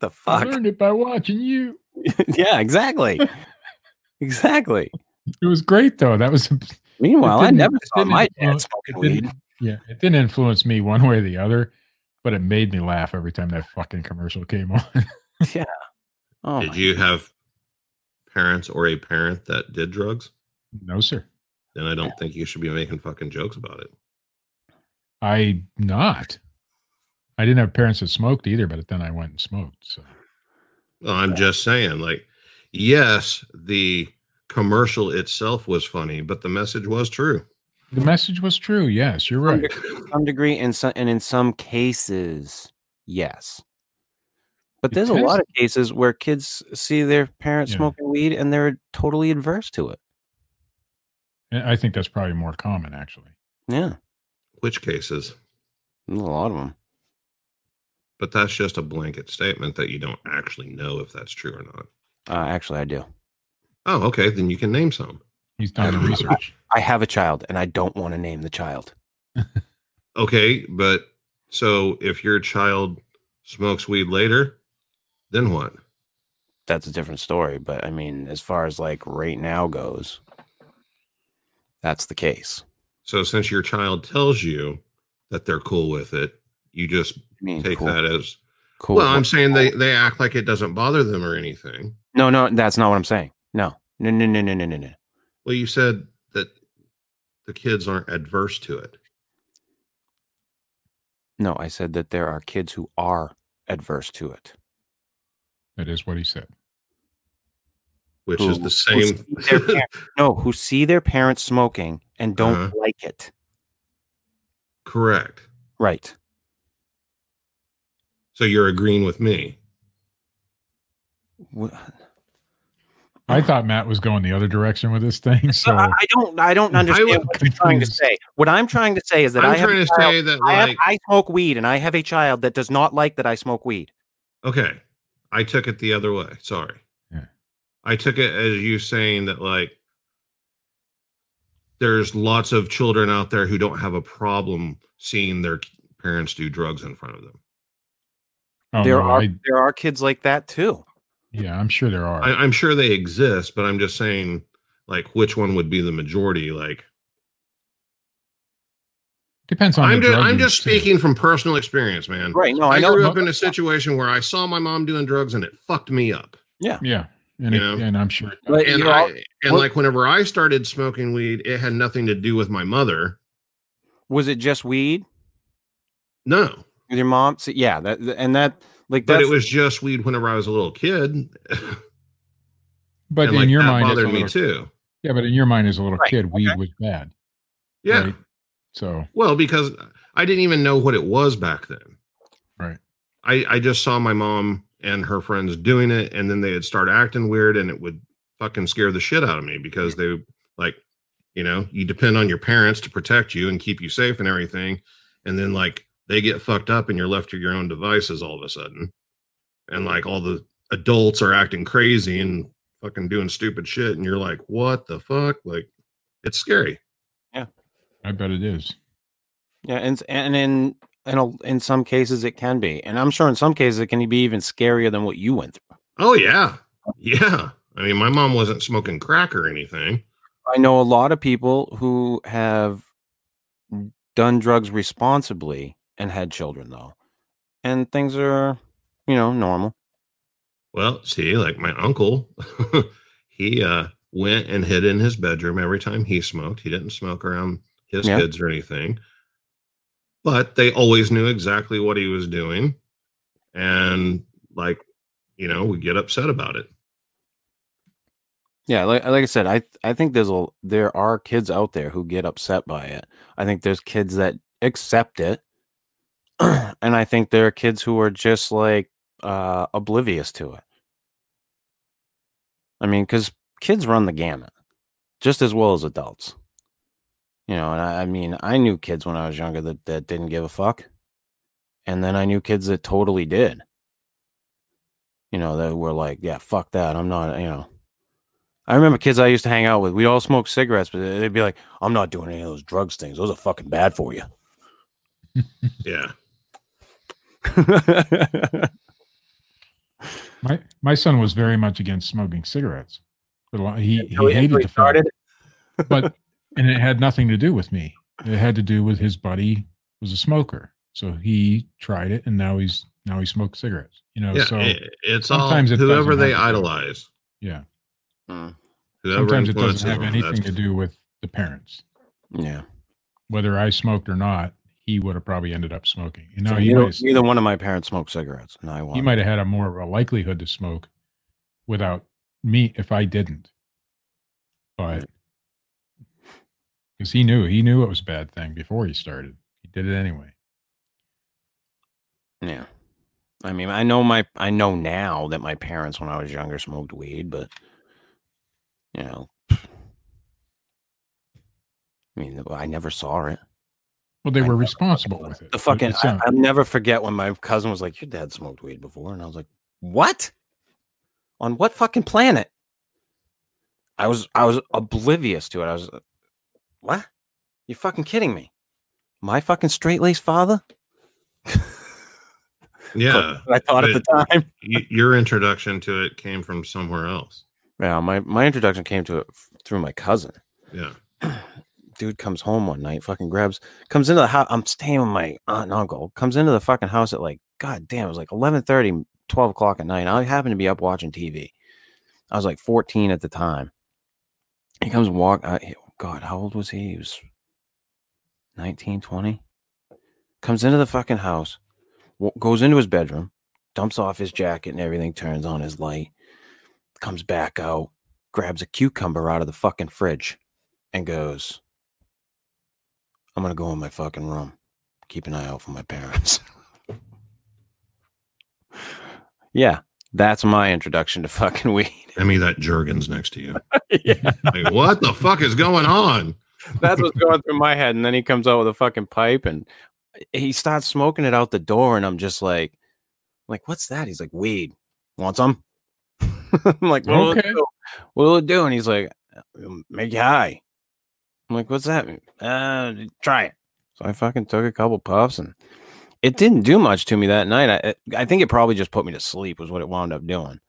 the fuck? I fuck? learned it by watching you. [laughs] yeah, exactly. [laughs] exactly. It was great though. That was Meanwhile, I never saw my dad smoking weed. yeah, it didn't influence me one way or the other, but it made me laugh every time that fucking commercial came [laughs] on. Yeah. Oh, Did my- you have parents or a parent that did drugs? no, sir. Then I don't think you should be making fucking jokes about it. I not. I didn't have parents that smoked either, but then I went and smoked. So Well, I'm just saying, like, yes, the commercial itself was funny, but the message was true. The message was true. Yes, you're right. degree, some degree, and some, and in some cases, yes. But It there's a lot of cases where kids see their parents Yeah. smoking weed and they're totally adverse to it. I think that's probably more common, actually. Yeah, Which cases? there's a lot of them. But that's just a blanket statement that you don't actually know if that's true or not. Uh, actually, I do. Oh, okay. Then you can name some. He's done the research. I have a child, and I don't want to name the child. [laughs] Okay, but so if your child smokes weed later, then what? That's a different story. But I mean, as far as like right now goes, that's the case. So since your child tells you that they're cool with it, you just I mean, take cool, that as cool. well. I'm saying they they act like it doesn't bother them or anything. no, no, that's not what I'm saying. No, no, no, no, no, no, no, no. Well, you said that the kids aren't adverse to it. No, I said that there are kids who are adverse to it. That is what he said. which Who- is the same. see their [laughs] no, who see their parents smoking and don't Uh-huh. like it. Correct. Right. So you're agreeing with me. Wh- I thought Matt was going the other direction with this thing. [laughs] So I I don't. I don't understand would what you're trying to say. What I'm trying to say is that I'm I have trying to child- say that, I, have, I smoke weed, and I have a child that does not like that I smoke weed. okay, I took it the other way. Sorry. Yeah. I took it as you saying that, like, there's lots of children out there who don't have a problem seeing their parents do drugs in front of them. oh, there no, are I- there are kids like that too. Yeah, I'm sure there are. I, I'm sure they exist, but I'm just saying, like, which one would be the majority? Like, Depends on. I'm the just, I'm use, just too. speaking from personal experience, man. Right. No, I, I, know. grew up in a situation where I saw my mom doing drugs and it fucked me up. Yeah, Yeah. and, You it, know? and I'm sure. But And you're I, all- and what- like whenever I started smoking weed, it had nothing to do with my mother. was it just weed No, with your mom? So, yeah. That and that like but it was just weed whenever I was a little kid. But and in like your that mind, as a bothered me little, too. yeah, but in your mind, as a little Right, kid, weed okay. was bad. Yeah. Right. So Well, because I didn't even know what it was back then. Right. I, I just saw my mom and her friends doing it, and then they'd start acting weird, and it would fucking scare the shit out of me because they like, you know, you depend on your parents to protect you and keep you safe and everything, and then like they get fucked up and you're left to your own devices all of a sudden, and like all the adults are acting crazy and fucking doing stupid shit, and you're like, what the fuck? Like, it's scary. Yeah. I bet it is. yeah, and and in in a, in some cases it can be, and I'm sure in some cases it can be even scarier than what you went through. Oh yeah, yeah. I mean, my mom wasn't smoking crack or anything. I know a lot of people who have done drugs responsibly and had children though, and things are you know normal. Well, see, like my uncle, [laughs] he uh went and hid in his bedroom every time he smoked. He didn't smoke around his Yeah. kids or anything. But they always knew exactly what he was doing. And like, you know, we get upset about it. Yeah, like like I said, I I think there's a there are kids out there who get upset by it. I think there's kids that accept it, [clears throat] and I think there are kids who are just like uh, oblivious to it. I mean, because kids run the gamut just as well as adults. You know, and I, I mean, I knew kids when I was younger that that didn't give a fuck, and then I knew kids that totally did. You know, that were like, "Yeah, fuck that. I'm not." You know. I remember kids I used to hang out with. We'd all smoke cigarettes, but they'd be like, "I'm not doing any of those drugs things. Those are fucking bad for you." Yeah. [laughs] My my son was very much against smoking cigarettes. But a he, he hated until the fact, [laughs] but and it had nothing to do with me. It had to do with his buddy was a smoker, so he tried it, and now he's now he smokes cigarettes. You know, Yeah. so it- it's all sometimes it whoever they have idolize. yeah. Whoever Sometimes it doesn't have anything to do with the parents. yeah. Whether I smoked or not, he would have probably ended up smoking. You know, So he neither, neither one of my parents smoked cigarettes. No, I won't. He might have had a more of a likelihood to smoke without me if I didn't. But [laughs] because he knew he knew it was a bad thing before he started. He did it anyway. Yeah. I mean, I know my I know now that my parents when I was younger smoked weed, but you know, I mean, I never saw it. Well, they I were never responsible with it. The fucking it's I, I'll never forget when my cousin was like, "Your dad smoked weed before," and I was like, "What? On what fucking planet?" I was I was oblivious to it. I was, uh, "What? You fucking kidding me? My fucking straight laced father?" [laughs] Yeah. I thought at the time. [laughs] Your introduction to it came from somewhere else. Yeah, my my introduction came to it through my cousin. Yeah. [clears throat] Dude comes home one night, fucking grabs, comes into the house. I'm staying with my aunt and uncle. Comes into the fucking house at like, god damn, it was like 11 12 o'clock at night. I happened to be up watching TV. I was like 14 at the time. He comes walk. He- God, how old was he? He was 19, 20. Comes into the fucking house, goes into his bedroom, dumps off his jacket and everything, turns on his light, comes back out, grabs a cucumber out of the fucking fridge, and goes, I'm gonna go in my fucking room. Keep an eye out for my parents. [laughs] yeah, that's my introduction to fucking [laughs] weed. I mean, that Jergens next to you. [laughs] yeah, Like, what the fuck is going on? that's what's going through my head. And then he comes out with a fucking pipe and he starts smoking it out the door, and I'm just like, like, what's that? He's like, weed. Want some? I'm like, what will it Okay. do? What will it do? And he's like, make you high. I'm like, what's that? mean? Uh, try it. So I fucking took a couple puffs and it didn't do much to me that night. I I think it probably just put me to sleep was what it wound up doing.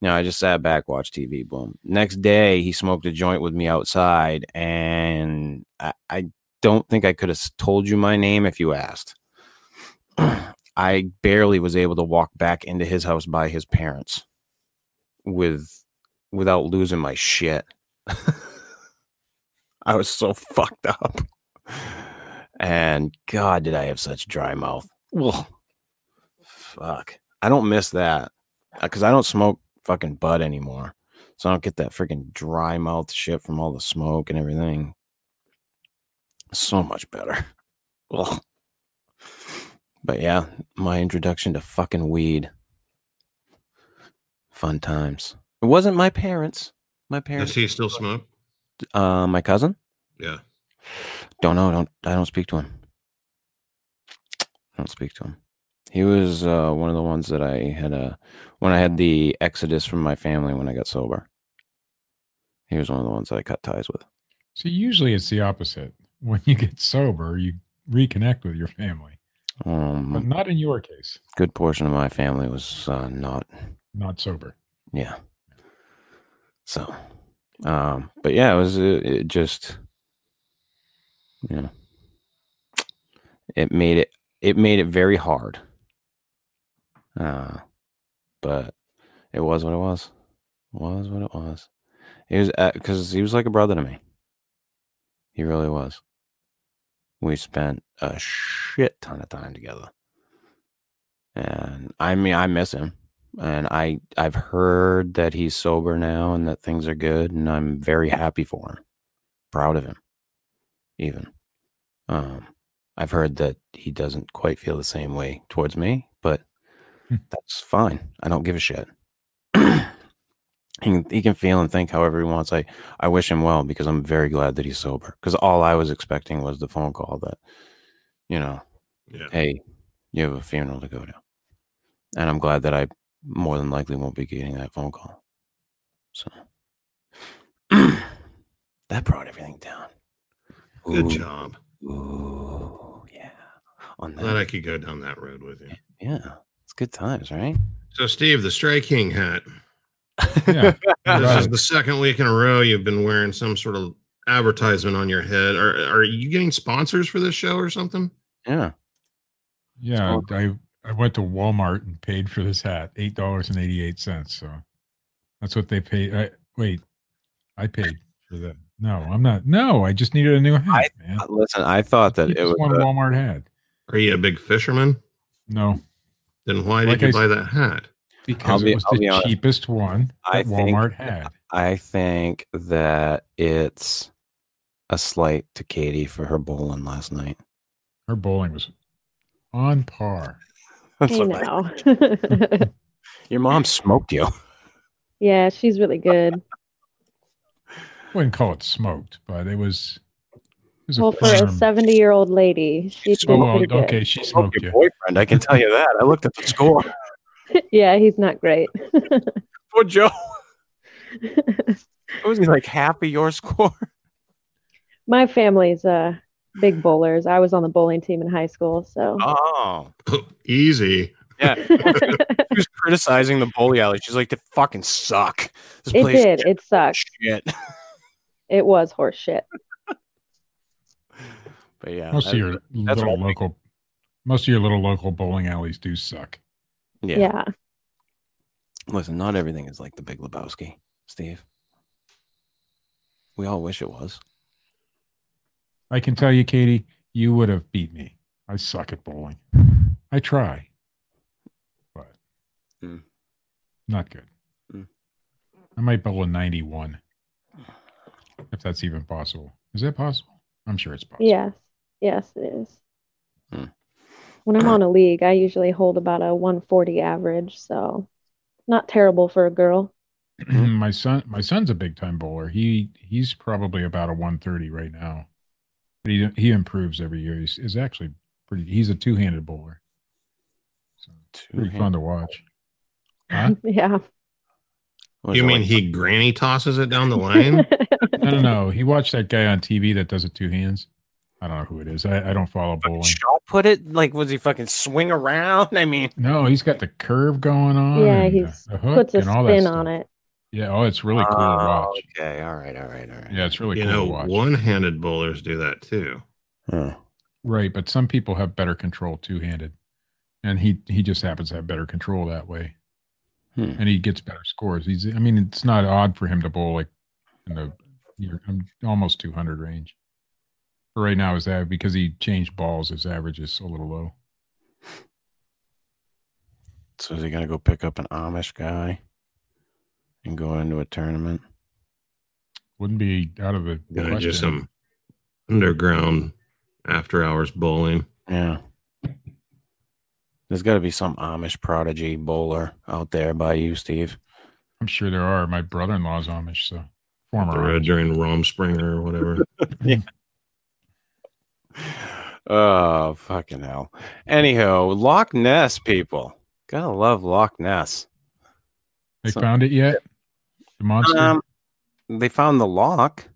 You know, I just sat back, watched TV, boom. Next day, he smoked a joint with me outside, and I, I don't think I could have told you my name if you asked. [clears throat] I barely was able to walk back into his house by his parents with without losing my shit. [laughs] I was so fucked up. And God, did I have such dry mouth. Well, Fuck. I don't miss that uh, because I don't smoke fucking bud anymore. So I don't get that freaking dry mouth shit from all the smoke and everything. So much better. Well, But yeah, my introduction to fucking weed. Fun times. It wasn't my parents. My parents. Does he still smoke? Uh, my cousin. Yeah. Don't know. Don't I don't speak to him. I don't speak to him. He was uh, one of the ones that I had a when I had the exodus from my family when I got sober. He was one of the ones that I cut ties with. So usually it's the opposite. When you get sober, you reconnect with your family, but Um, not in your case. good portion of my family was uh, not Not sober. yeah. So, um, but yeah, it was uh, it just you know it made it it made it very hard. Uh, but it was what it was. Was what it was. He was because he was like a brother to me. He really was. We spent a shit ton of time together, and I mean, I miss him and I I've heard that he's sober now and that things are good, and I'm very happy for him, proud of him, even. Um, I've heard that he doesn't quite feel the same way towards me, but Hmm. that's fine. I don't give a shit. [clears throat] he can, he can feel and think however he wants. I I wish him well because I'm very glad that he's sober. Because all I was expecting was the phone call that, you know, Yeah. hey, you have a funeral to go to. And I'm glad that I more than likely won't be getting that phone call. So [clears throat] that brought everything down. Good Ooh, job. Ooh, yeah. On Glad I could go down that road with you. yeah, it's good times, right? So, Steve, the Strike King hat. Yeah. [laughs] This is the second week in a row you've been wearing some sort of advertisement on your head. Are are you getting sponsors for this show or something? yeah. Yeah, I I went to Walmart and paid for this hat, eight dollars and eighty eight cents. So that's what they paid. I, wait, I paid for that. No, I'm not. No, I just needed a new hat, man. Uh, Listen, I thought that it was one uh, Walmart had. Are you a big fisherman? No, Then why Like did you I buy that hat? because be- it was I'll the cheapest one I that think- Walmart had. I think that it's a slight to Katie for her bowling last night. Her bowling was on par. [laughs] That's Hey what I- now. [laughs] your mom smoked you. yeah, she's really good. wouldn't call it smoked, but it was. It was Well, for a 70 year old lady, she did Oh, pretty good. okay, she Smoked smoked your you. boyfriend. I can tell you that. I looked at the [laughs] score. yeah, he's not great. Poor Joe. What was he like half of your score? My family's uh big bowlers. I was on the bowling team in high school, so Oh, [laughs] Easy. yeah. [laughs] She was criticizing the bowling alley. She's like, "They fucking suck. This it place did. It sucked. shit." [laughs] It was horse shit. But yeah, Most that- of your that's little what I think. local, most of your little local bowling alleys do suck. yeah. Yeah. Listen, not everything is like the Big Lebowski, Steve. We all wish it was. I can tell you, Katie, you would have beat me. I suck at bowling. I try, but Mm. not good. Mm. I might bowl a 91, if that's even possible. Is that possible? I'm sure it's possible. Yes. Yes, it is. Hmm. When I'm on a league, I usually hold about a 140 average, so not terrible for a girl. [clears throat] my son, my son's a big time bowler. He he's probably about a 130 right now, but he he improves every year. He's, he's actually pretty. He's a two handed bowler. So pretty fun to watch. Huh? [laughs] yeah. Was You mean like- he granny tosses it down the [laughs] line? I don't know. He watched that guy on TV that does it two hands. I don't know who it is. I, I don't follow bowling. Did Shaw put it? Like, was he fucking swing around? [laughs] I mean, No, he's got the curve going on. Yeah, and, he the hook puts a and all that spin on stuff. it. Yeah. Oh, it's really cool to Oh, watch. Okay, all right, all right, all right. Yeah, it's really you cool know, to watch. one-handed bowlers do that too. Huh. Right, but some people have better control two handed, and he he just happens to have better control that way, Hmm. and he gets better scores. He's I mean, it's not odd for him to bowl like in the you're almost two hundred range. But right now is that because he changed balls, his average is a little low. So is he gonna go pick up an Amish guy and go into a tournament? Wouldn't be out of the You know, question. just some underground after-hours bowling. Yeah. There's got to be some Amish prodigy bowler out there by you, Steve. I'm sure there are. My brother-in-law's Amish, so former Or Amish. during Rumspringa or whatever. [laughs] Oh, fucking hell. Anyhow, Loch Ness people. Gotta love Loch Ness. They So- found it yet? The monster. Um, they found the lock.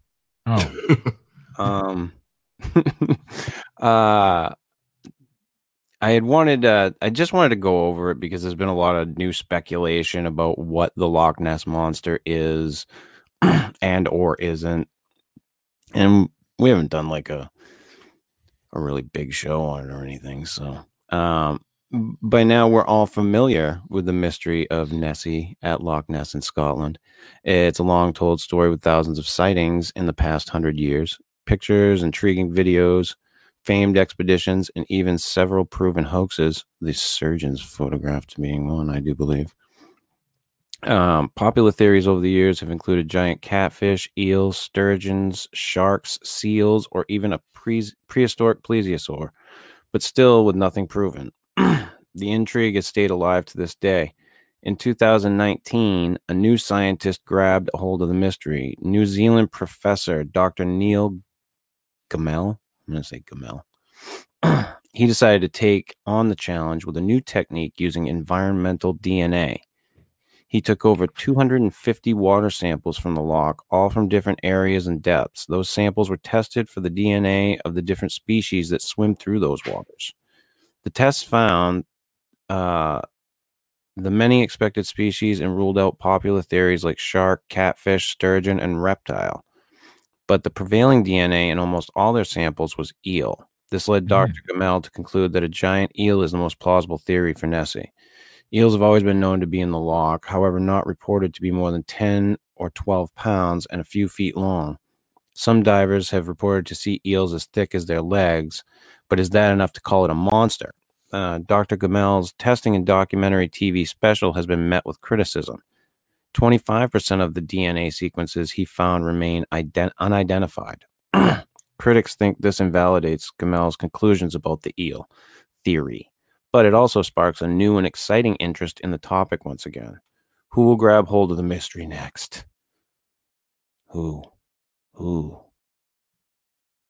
oh, [laughs] Um, [laughs] uh, I had wanted, uh, I just wanted to go over it because there's been a lot of new speculation about what the Loch Ness monster is [clears throat] and or isn't, and we haven't done like a a really big show on it or anything. So, um, by now we're all familiar with the mystery of Nessie at Loch Ness in Scotland. It's a long told story with thousands of sightings in the past hundred years pictures, intriguing videos, famed expeditions, and even several proven hoaxes. The surgeon's photographs being one, I do believe. Um, popular theories over the years have included giant catfish, eels, sturgeons, sharks, seals, or even a pre- prehistoric plesiosaur, but still with nothing proven. [clears throat] the intrigue has stayed alive to this day. In 2019, a new scientist grabbed a hold of the mystery. New Zealand professor Dr. Neil Gemmell, I'm going to say Gemmell, [clears throat] he decided to take on the challenge with a new technique using environmental DNA. He took over 250 water samples from the loch, all from different areas and depths. Those samples were tested for the DNA of the different species that swim through those waters. The tests found uh, the many expected species and ruled out popular theories like shark, catfish, sturgeon, and reptile. But the prevailing DNA in almost all their samples was eel. This led Mm. Dr. Gemmell to conclude that a giant eel is the most plausible theory for Nessie. Eels have always been known to be in the loch, however, not reported to be more than 10 or 12 pounds and a few feet long. Some divers have reported to see eels as thick as their legs, but is that enough to call it a monster? Uh, Dr. Gemmell's testing and documentary TV special has been met with criticism. 25% of the DNA sequences he found remain ident- unidentified. [clears throat] Critics think this invalidates Gemmell's conclusions about the eel theory. but it also sparks a new and exciting interest in the topic once again. Who will grab hold of the mystery next? Who? Who?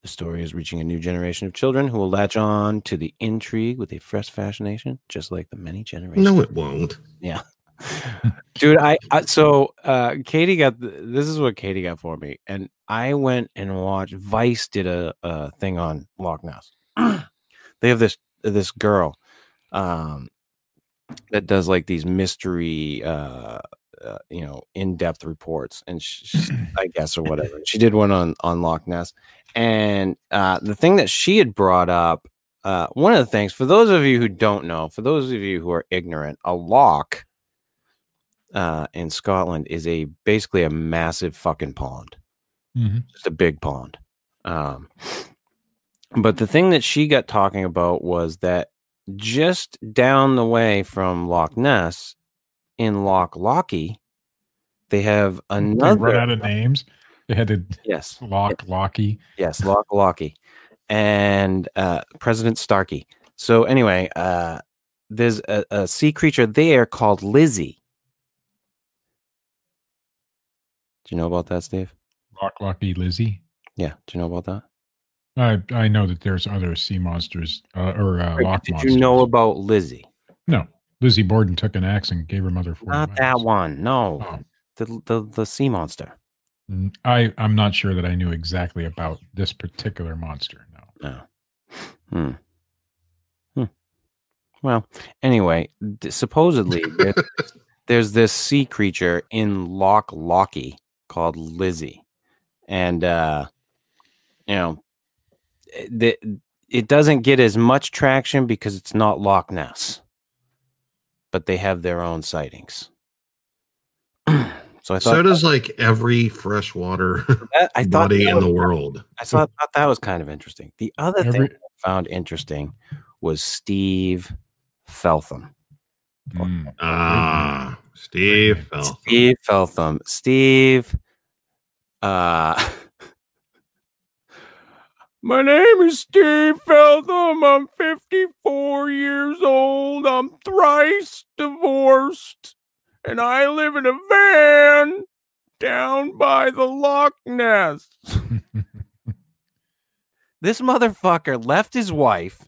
The story is reaching a new generation of children who will latch on to the intrigue with a fresh fascination, just like the many generations. No, it won't. Yeah. [laughs] Dude, I, I so uh Katie got th- this is what Katie got for me. And I went and watched Vice did a, a thing on Loch Ness. [clears throat] they have this this girl um that does like these mystery uh, uh you know in-depth reports and sh sh- i guess or whatever [laughs] she did one on on loch ness and uh the thing that she had brought up uh one of the things for those of you who don't know for those of you who are ignorant a loch uh in scotland is a basically a massive fucking pond Mhm. just a big pond. Um, but the thing that she got talking about was that just down the way from Loch Ness in Loch Lochy, they have They run out of names. They had to Yes, lock Lochy. yes, lock Lochy, and uh, President Starkey. So anyway, uh, there's a, a sea creature there called Lizzie. Do you know about that, Steve? Lock Lochy Lizzie. Yeah, do you know about that? I I know that there's other sea monsters uh, or uh, lock Did monsters. you know about Lizzie? No, Lizzie Borden took an axe and gave her mother four. Not that one. No, Oh. the the the sea monster. I I'm not sure that I knew exactly about this particular monster. No. No. Hmm. Hmm. Well, anyway, d- supposedly [laughs] there- there's this sea creature in Loch Lochy called Lizzie, and uh, you know, the, it doesn't get as much traction because it's not Loch Ness, but they have their own sightings. [clears throat] so I thought So does like every freshwater that, I thought body that in was the kinda- world. I thought, thought that was kind of interesting. The other thing I found interesting was Steve Feltham. Mm. Ah, Steve. Feltham. Steve Feltham. Steve. Uh, [laughs] my name is Steve Feltham. I'm 54 years old. I'm thrice divorced. And I live in a van down by the Loch Ness. [laughs] this motherfucker left his wife,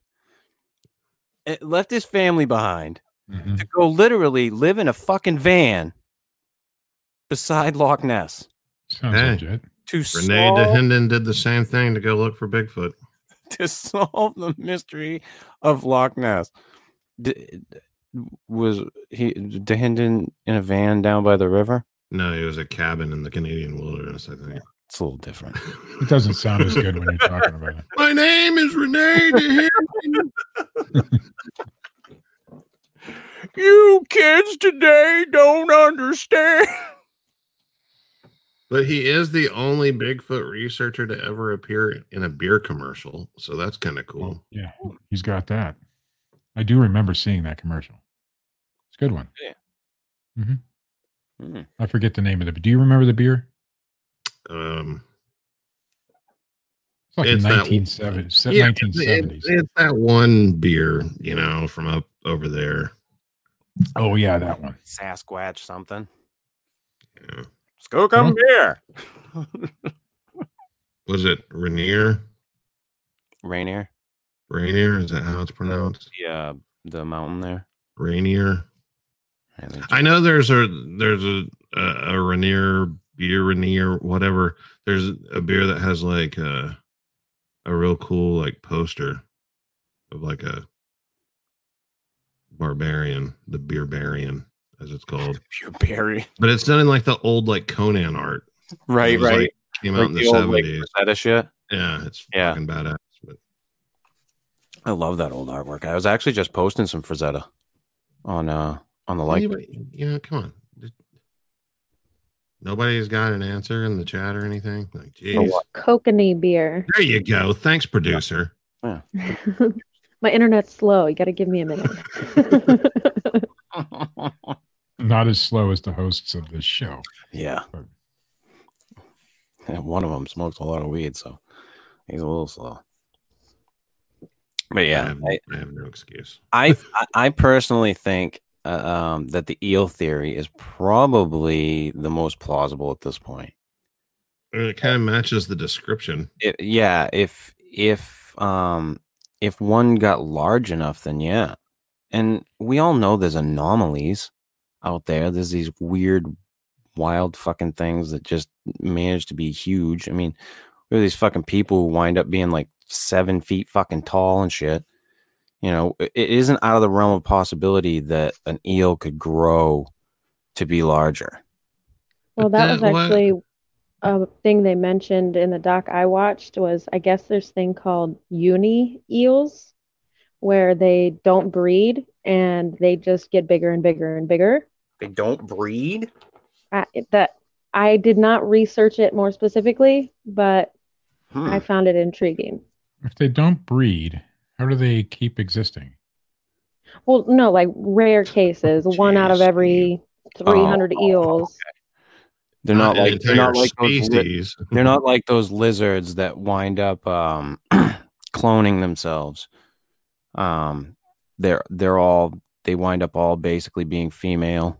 eh, left his family behind Mhm. to go literally live in a fucking van beside Loch Ness Sounds Hey. legit. to Renee solve, Dahinden did the same thing to go look for Bigfoot. [laughs] to solve the mystery of Loch Ness. D- was he Dahinden in a van down by the river? No, it was a cabin in the Canadian wilderness, I think. It's a little different. It doesn't sound as good when you're talking about it. [laughs] My name is Renee Dahinden. [laughs] you kids today don't understand. But he is the only Bigfoot researcher to ever appear in a beer commercial. So that's kind of cool. Yeah, he's got that. I do remember seeing that commercial. It's a good one. Hmm. I forget the name of it, but do you remember the beer? Um, It's like It's in that- 1970s. yeah, 1970s. It's, it's that one beer, you know, from up over there. oh yeah, that one. Sasquatch something. Yeah. Skookum beer. [laughs] Was it Rainier? Rainier. Rainier? Is that how it's pronounced? Uh, the mountain there. Rainier. I know there's a there's a a, a Rainier beer Rainier whatever. There's a beer that has like a a real cool like poster of like a barbarian, the beerbarian as it's called. [laughs] Berry. But it's done in like the old like Conan art. Right, right. like, came out in the like, seventies. Shit. yeah, it's Yeah. fucking badass. But I love that old artwork. I was actually just posting some Frazetta on uh on the like. Anybody- you know, come on. Nobody's got an answer in the chat or anything. Like, So geez. what? Kokanee beer. There you go. Thanks, producer. [laughs] My internet's slow. You got to give me a minute. [laughs] Not as slow as the hosts of this show. yeah. And one of them smokes a lot of weed, so he's a little slow. But I yeah, have, I, I have no excuse. I I- I personally think uh, um, that the eel theory is probably the most plausible at this point. It kind of matches the description. It, yeah, if if um if one got large enough, then yeah, and we all know there's anomalies out there. There's these weird, wild fucking things that just manage to be huge. I mean, there are these fucking people who wind up being like seven feet fucking tall and shit. You know, it it isn't out of the realm of possibility that an eel could grow to be larger. Well, But that was that- what- actually a thing they mentioned in the doc I watched was I guess there's thing called eunuch eels where they don't breed and they just get bigger and bigger and bigger. They don't breed. I, that I did not research it more specifically, but Hmm. I found it intriguing. If they don't breed, how do they keep existing? Well, no, like rare cases, one out of every 300 oh, eels. They're not an like they're not entire like those li- species. [laughs] they're not like those lizards that wind up um, [clears throat] cloning themselves. Um, they're they're all they wind up all basically being female.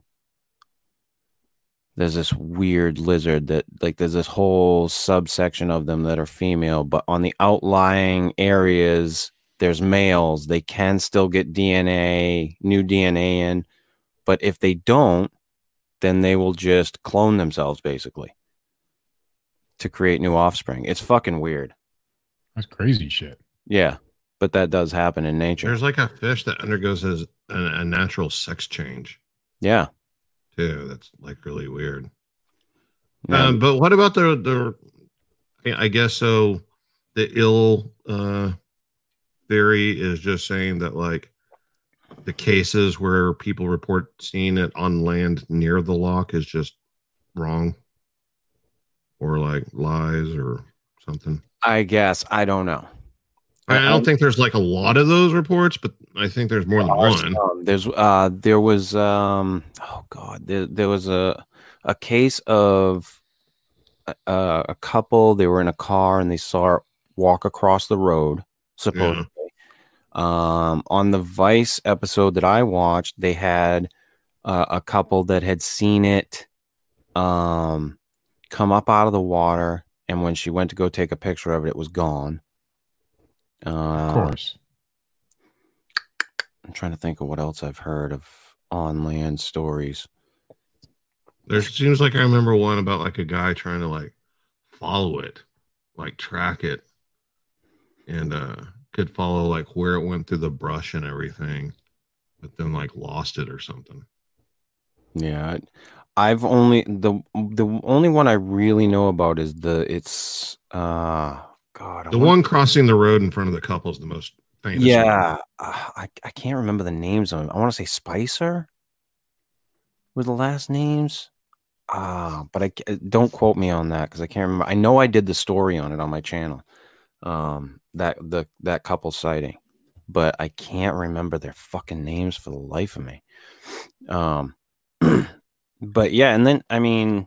There's this weird lizard that like there's this whole subsection of them that are female, but on the outlying areas there's males. They can still get DNA, new DNA in, but if they don't, then they will just clone themselves basically to create new offspring. It's fucking weird. That's crazy shit. Yeah, but that does happen in nature. There's like a fish that undergoes as a, a natural sex change yeah. Too. That's like really weird. Yeah. Um, but what about the the? I guess so. The ill uh, theory is just saying that like the cases where people report seeing it on land near the lock is just wrong, or like lies or something. I guess I don't know. I, don't think there's like a lot of those reports, but I think there's more than one. Um, there's uh there was um oh god there, there was a a case of a, a couple they were in a car and they saw it walk across the road supposedly. Um on the vice episode that i watched they had uh, a couple that had seen it um come up out of the water and when she went to go take a picture of it it was gone Of uh, course. I'm trying to think of what else I've heard of on land stories. There seems like I remember one about like a guy trying to like follow it, like track it, and uh could follow like where it went through the brush and everything, but then like lost it or something. Yeah, I've only the the only one I really know about is the it's uh God I The one crossing the road in front of the couple is the most famous. yeah uh, I I can't remember the names of them. I want to say Spicer were the last names. Ah, but I don't quote me on that because I can't remember. I know I did the story on it on my channel. Um, that the that couple sighting, but I can't remember their fucking names for the life of me. Um, [clears throat] but yeah, and then I mean,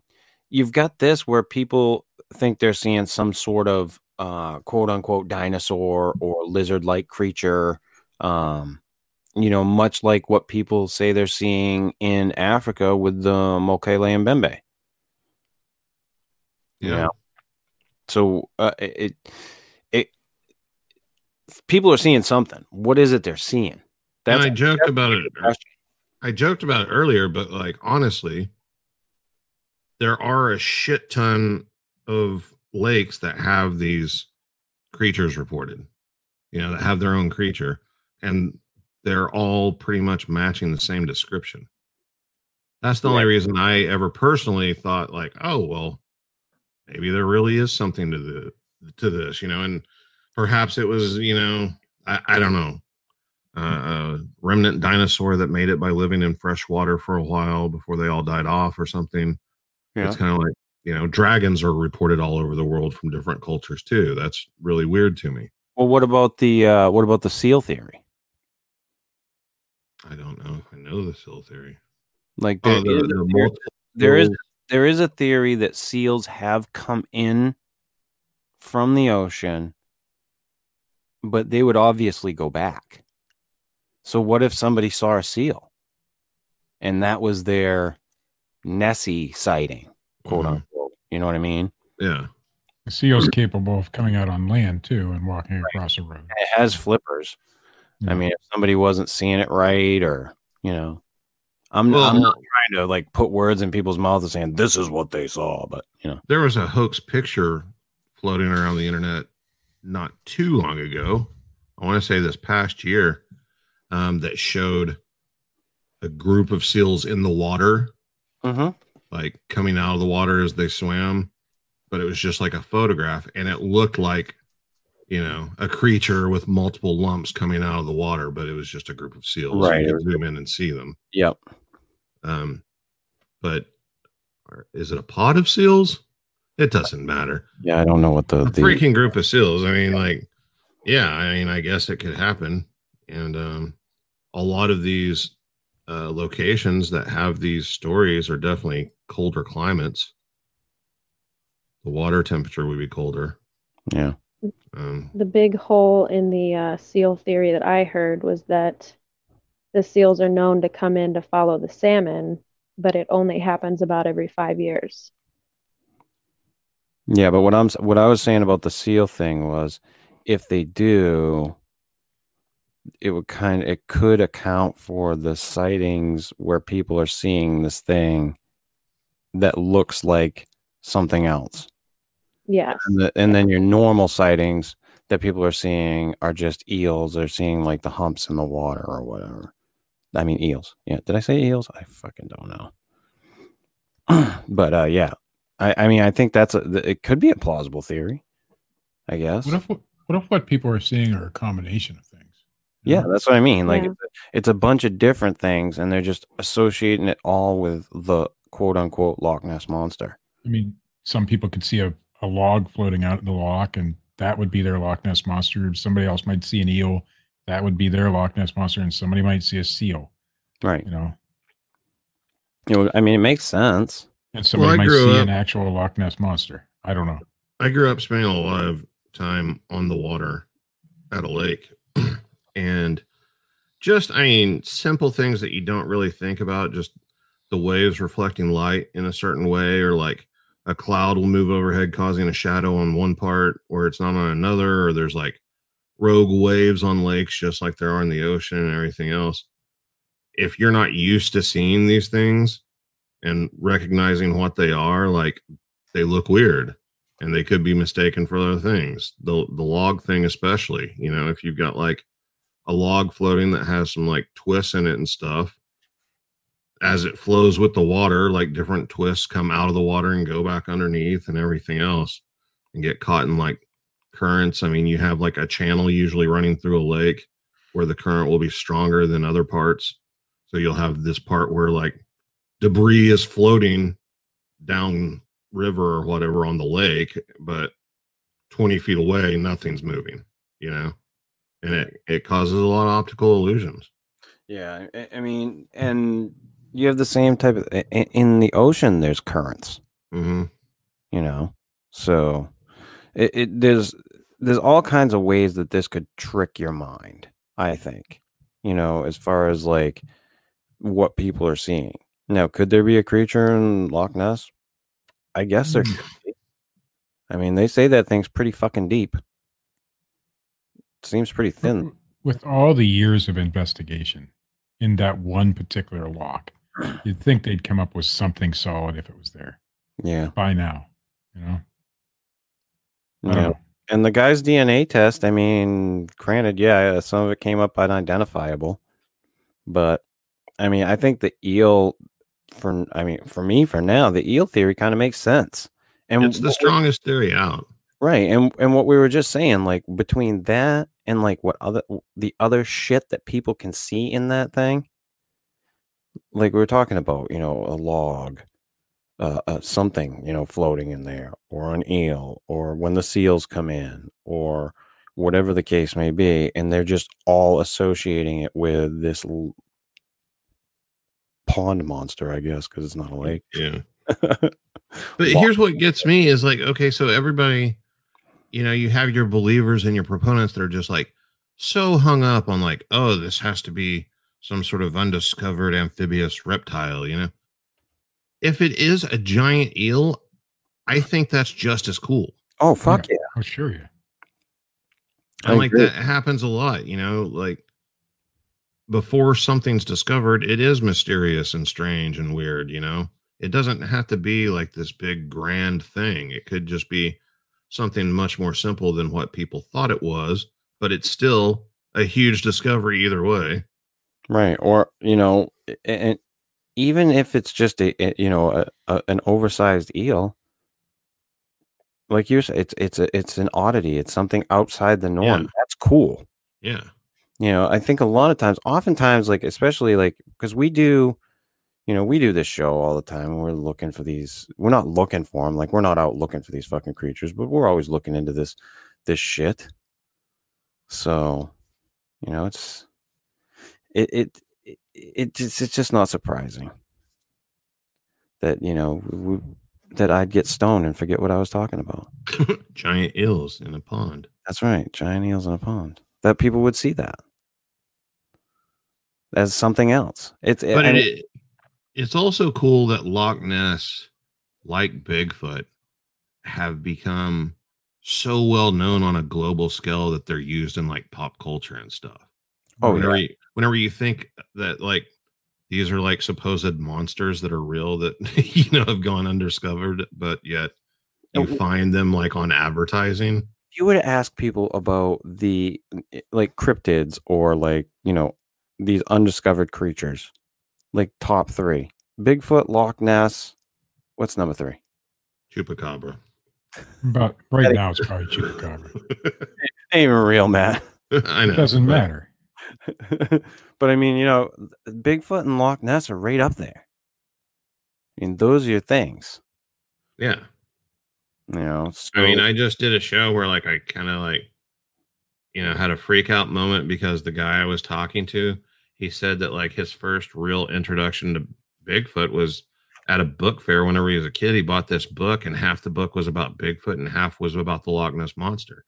you've got this where people think they're seeing some sort of uh quote unquote dinosaur or lizard like creature. Um, you know, much like what people say they're seeing in Africa with the Mokele-mbembe. Yeah. So uh, it, it, people are seeing something. What is it they're seeing? And I joked about it. I joked about it earlier, but like honestly, there are a shit ton of lakes that have these creatures reported. You know, that have their own creature, and they're all pretty much matching the same description. That's the only reason I ever personally thought like, oh well, maybe there really is something to the to this, you know, and perhaps it was, you know, I, I don't know, uh, a remnant dinosaur that made it by living in fresh water for a while before they all died off or something. Yeah. It's kind of like, you know, dragons are reported all over the world from different cultures too. That's really weird to me. Well, what about the uh, what about the seal theory? I don't know if I know the seal theory. Like Oh, there, the, is, the there- multiple- there is there is a theory that seals have come in from the ocean, but they would obviously go back. So what if somebody saw a seal and that was their Nessie sighting, quote Mhm. Unquote? You know what I mean? Yeah. The seal's capable of coming out on land too and walking across the road. It has flippers. I mean, if somebody wasn't seeing it right, or you know, I'm, Well, I'm not trying to like put words in people's mouths and saying this is what they saw, but you know, There was a hoax picture floating around the internet not too long ago. I want to say this past year um, that showed a group of seals in the water, mm-hmm. Like coming out of the water as they swam. But it was just like a photograph, and it looked like, you know, a creature with multiple lumps coming out of the water, but it was just a group of seals. Right. You could zoom in and see them. yep, Um, but is it a pod of seals? It doesn't matter. yeah, I don't know what the, the freaking group of seals. I mean, like, yeah, I mean, I guess it could happen. And um, a lot of these uh, locations that have these stories are definitely colder climates. The water temperature would be colder. yeah, Um, The big hole in the uh, seal theory that I heard was that the seals are known to come in to follow the salmon, but it only happens about every five years. yeah. But what I'm what I was saying about the seal thing was, if they do, it would kind of it could account for the sightings where people are seeing this thing that looks like something else. Yeah. and, the, and then your normal sightings that people are seeing are just eels. They're seeing like the humps in the water or whatever. I mean eels. Yeah, did I say eels? I fucking don't know. [clears throat] but uh, yeah, I, I mean, I think that's a. It could be a plausible theory. I guess. What if what if what people are seeing are a combination of things? yeah, that's what I mean. Like Yeah. it's, a, it's a bunch of different things, and they're just associating it all with the quote unquote Loch Ness monster. I mean, some people could see a, a log floating out in the loch, and that would be their Loch Ness monster. Somebody else might see an eel, that would be their Loch Ness monster, and somebody might see a seal. Right. You know, You know, I mean, it makes sense. and somebody I might see up- an actual Loch Ness monster. I don't know. I grew up spending a lot of time on the water at a lake. [clears throat] and just, I mean, simple things that you don't really think about, just the waves reflecting light in a certain way, or like a cloud will move overhead, causing a shadow on one part where it's not on another, or there's like rogue waves on lakes, just like there are in the ocean and everything else. If you're not used to seeing these things and recognizing what they are, like they look weird and they could be mistaken for other things. The the log thing especially, you know, if you've got like a log floating that has some like twists in it and stuff, as it flows with the water, like different twists come out of the water and go back underneath and everything else and get caught in like currents. I mean, you have like a channel usually running through a lake where the current will be stronger than other parts. So you'll have this part where like debris is floating down river or whatever on the lake, but 20 feet away, nothing's moving, you know, and it, it causes a lot of optical illusions. Yeah, I, I mean, and you have the same type of i- i- in the ocean. There's currents, hmm you know, so it, it there's there's all kinds of ways that this could trick your mind. I think, you know, as far as like what people are seeing. Now, could there be a creature in Loch Ness? I guess there. Could [laughs] be. I mean, they say that thing's pretty fucking deep. Seems pretty thin. With all the years of investigation in that one particular lock, [clears throat] you'd think they'd come up with something solid if it was there Yeah. by now. You know, Yeah. know. And the guy's DNA test, I mean, granted, yeah, uh, some of it came up unidentifiable, but I mean, I think the eel, for I mean, for me, for now, the eel theory kind of makes sense. And It's the what strongest theory out. right? And and what we were just saying, like between that and like what other the other shit that people can see in that thing, like we were talking about, you know, a log, uh, uh, something, you know, floating in there, or an eel, or when the seals come in, or whatever the case may be, and they're just all associating it with this l- pond monster, I guess, because it's not a lake. Yeah. [laughs] But here's what gets me is like, okay, so everybody you know, you have your believers and your proponents that are just like so hung up on like, oh, this has to be some sort of undiscovered amphibious reptile, you know. If it is a giant eel, I think that's just as cool. Oh fuck yeah! Oh sure, yeah. And I like agree. that happens a lot, you know, like before something's discovered, it is mysterious and strange and weird, you know. It doesn't have to be like this big grand thing. It could just be something much more simple than what people thought it was, but it's still a huge discovery either way. Right. Or, you know, and even if it's just a, a- you know, a, a, an oversized eel, like you said, it's, it's a, it's an oddity. It's something outside the norm. Yeah. That's cool. Yeah. You know, I think a lot of times, oftentimes, like, especially like, because we do, you know, we do this show all the time and we're looking for these, we're not looking for them. Like, we're not out looking for these fucking creatures, but we're always looking into this, this shit. So, you know, it's, it, it, it, it just, it's just not surprising that, you know, we, that I'd get stoned and forget what I was talking about. [laughs] Giant eels in a pond. That's right. Giant eels in a pond. That people would see that as something else. It's But and it, it's also cool that Loch Ness, like Bigfoot, have become so well known on a global scale that they're used in like pop culture and stuff. Oh, whenever yeah. you, whenever you think that like these are like supposed monsters that are real that [laughs] you know have gone undiscovered, but yet you find them like on advertising. if you were to ask people about the like cryptids or like you know these undiscovered creatures, like top three: Bigfoot, Loch Ness. What's number three? Chupacabra. But right now it's probably chupacabra. [laughs] Ain't even real, man. [laughs] I know. It doesn't but- matter. [laughs] but I mean, you know, Bigfoot and Loch Ness are right up there. I mean, those are your things. Yeah. You know, I mean, I just did a show where like I kind of like, you know, had a freak out moment because the guy I was talking to, he said that like his first real introduction to Bigfoot was at a book fair whenever he was a kid. He bought this book and half the book was about Bigfoot and half was about the Loch Ness monster.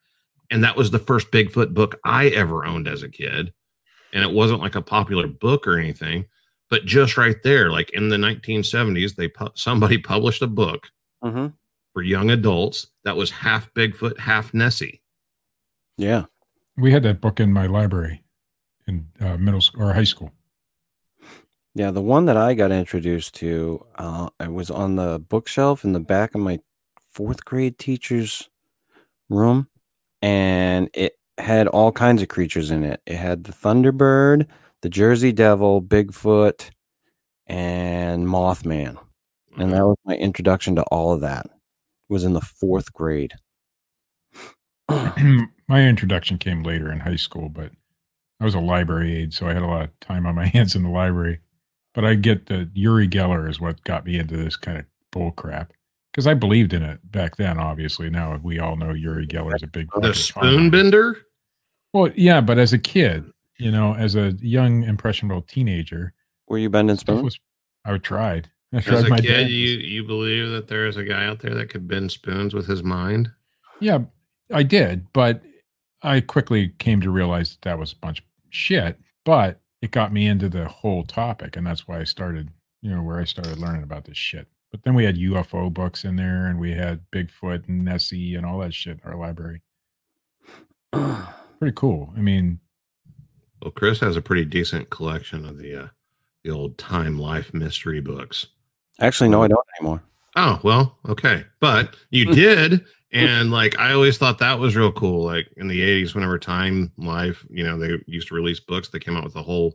And that was the first Bigfoot book I ever owned as a kid. And it wasn't like a popular book or anything, but just right there, like in the 1970s, they pu- somebody [laughs] published a book Mhm. for young adults that was half Bigfoot, half Nessie. yeah. We had that book in my library in uh, middle school or high school. Yeah, the one that I got introduced to, uh, it was on the bookshelf in the back of my fourth grade teacher's room, and it had all kinds of creatures in it. It had the Thunderbird, the Jersey Devil, Bigfoot, and Mothman, and that mm-hmm. was my introduction to all of that. Was in the fourth grade. [clears throat] my introduction came later in high school, but I was a library aide, so I had a lot of time on my [laughs] hands in the library. But I get that Uri Geller is what got me into this kind of bull crap because I believed in it back then. Obviously, now we all know Uri Geller is a big The fucking spoon bender? Well, yeah, but as a kid, you know, as a young impressionable teenager, Were you bending spoons? was I tried. I As a my kid, best. you you believe that there is a guy out there that could bend spoons with his mind? Yeah, I did, but I quickly came to realize that, that was a bunch of shit. But it got me into the whole topic, and that's why I started, you know, where I started learning about this shit. But then we had UFO books in there, and we had Bigfoot and Nessie and all that shit in our library. Pretty cool. I mean, Well, Chris has a pretty decent collection of the uh, the old time life mystery books. Actually, no, I don't anymore. Oh well, okay, but you [laughs] did, and like I always thought that was real cool. Like in the '80s, whenever Time Life, you know, they used to release books, they came out with a whole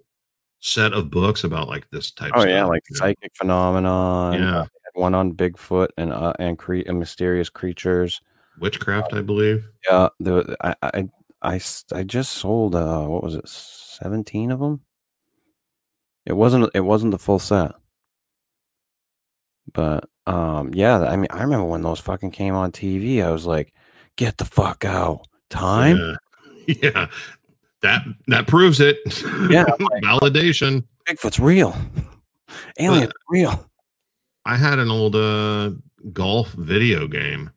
set of books about like this type. Oh of yeah, stuff, like you know? psychic phenomenon. Yeah. One on Bigfoot and uh, and cre- and mysterious creatures. witchcraft, I believe. Yeah, the I just sold uh what was it seventeen of them. It wasn't it wasn't the full set, but um yeah, I mean I remember when those fucking came on TV. I was like, get the fuck out, time. Yeah. [laughs] yeah, that that proves it. Yeah, [laughs] validation. Bigfoot's real. Aliens real. I had an old uh golf video game,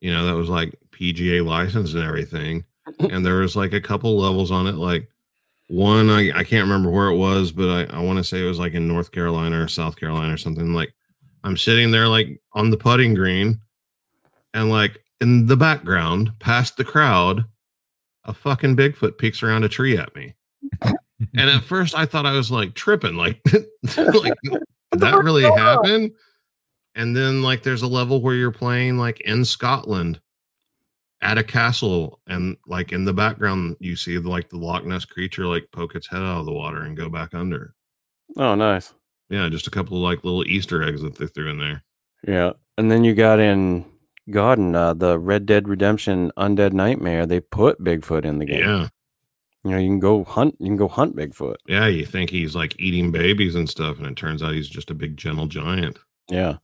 you know, that was like PGA license and everything. [laughs] and there was like a couple levels on it. Like one, I, I can't remember where it was, but I, I want to say it was like in North Carolina or South Carolina or something. Like I'm sitting there like on the putting green and like in the background, past the crowd, a fucking Bigfoot peeks around a tree at me. [laughs] and at first I thought I was like tripping, like, [laughs] like did that really happen? And then like there's a level where you're playing like in Scotland at a castle, and like in the background you see like the Loch Ness creature like poke its head out of the water and go back under. Oh, nice. Yeah, just a couple of like little Easter eggs that they threw in there. Yeah, and then you got in God and uh, the Red Dead Redemption Undead Nightmare. They put Bigfoot in the game. Yeah. You know, you can go hunt. You can go hunt Bigfoot. Yeah, you think he's like eating babies and stuff, and it turns out he's just a big gentle giant. Yeah,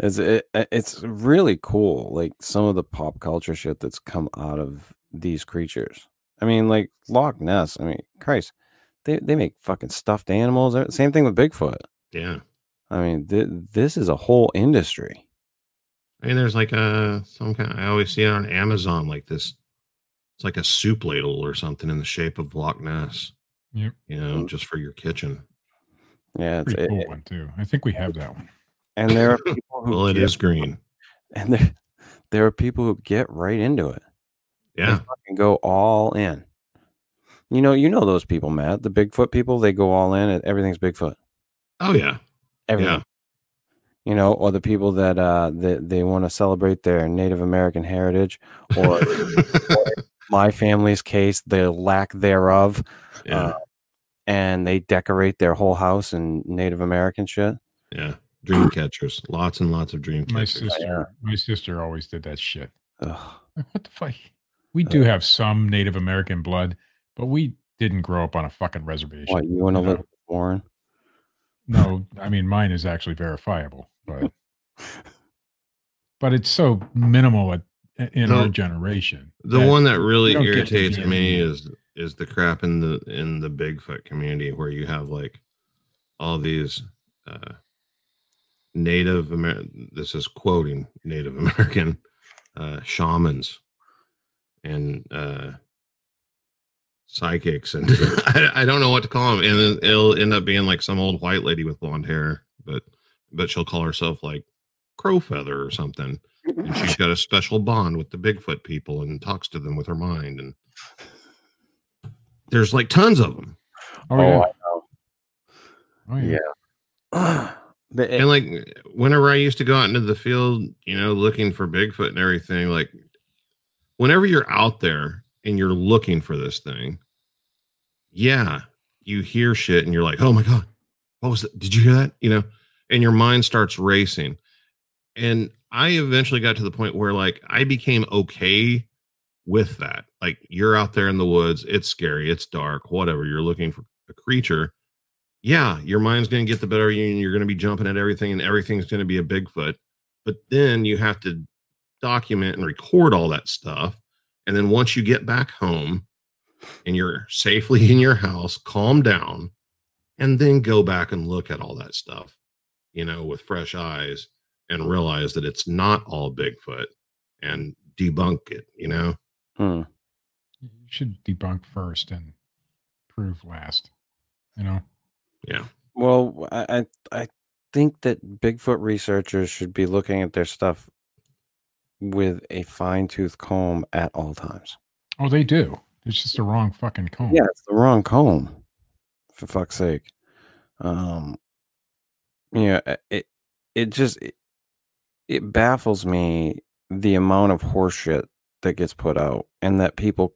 it's it, it's really cool. Like some of the pop culture shit that's come out of these creatures. I mean, like Loch Ness. I mean, Christ, they they make fucking stuffed animals. uh, Same thing with Bigfoot. Yeah. I mean, th- this is a whole industry. I mean, there's like a some kind. I always see it on Amazon, like this. It's like a soup ladle or something in the shape of Loch Ness. Yep. You know, just for your kitchen. Yeah, it's, Pretty it- cool it- one too. I think we have that one. and there are [laughs] people who Well, it get- is green. and there there are people who get right into it. Yeah. fucking go all in. You know, you know those people, Matt. The Bigfoot people, they go all in. and Everything's Bigfoot. Oh yeah. Everything. Yeah. You know, or the people that uh that they want to celebrate their Native American heritage, or [laughs] my family's case, the lack thereof, yeah. uh, and they decorate their whole house in Native American shit. yeah. Dream catchers. Lots and lots of dream catchers. My catchers. sister, my sister always did that shit. Ugh. [laughs] What the fuck? We do have some Native American blood, but we didn't grow up on a fucking reservation. What you and you know? Elizabeth Warren? No, I mean mine is actually verifiable, but [laughs] but it's so minimal at, in The- our generation. The that one that really don't get the irritates me is is the crap in the in the Bigfoot community where you have like all these uh Native American this is quoting Native [laughs] American uh shamans and uh psychics and [laughs] I, I don't know what to call them and it'll end up being like some old white lady with blonde hair but but she'll call herself like crow feather or something she's [laughs] got a special bond with the Bigfoot people and talks to them with her mind. And there's like tons of them. Oh, yeah. I oh, know. Oh, yeah. Yeah. [clears throat] And like whenever I used to go out into the field, you know, looking for Bigfoot and everything, like whenever you're out there and you're looking for this thing, yeah, you hear shit and you're like, oh my God, what was that? Did you hear that? You know, and your mind starts racing. And I eventually got to the point where like I became okay with that. Like you're out there in the woods, it's scary, it's dark, whatever. You're looking for a creature. Yeah, your mind's going to get the better of you and you're going to be jumping at everything and everything's going to be a Bigfoot. But then you have to document and record all that stuff. And then once you get back home and you're safely in your house, calm down and then go back and look at all that stuff, you know, with fresh eyes and realize that it's not all Bigfoot and debunk it, you know? Hmm. You should debunk first and prove last. You know? Yeah. Well, I I I think that Bigfoot researchers should be looking at their stuff with a fine tooth comb at all times. Oh, they do. It's just the wrong fucking comb. Yeah, it's the wrong comb. For fuck's sake. Um yeah, uh, it it just it, it baffles me the amount of horseshit that gets put out and that people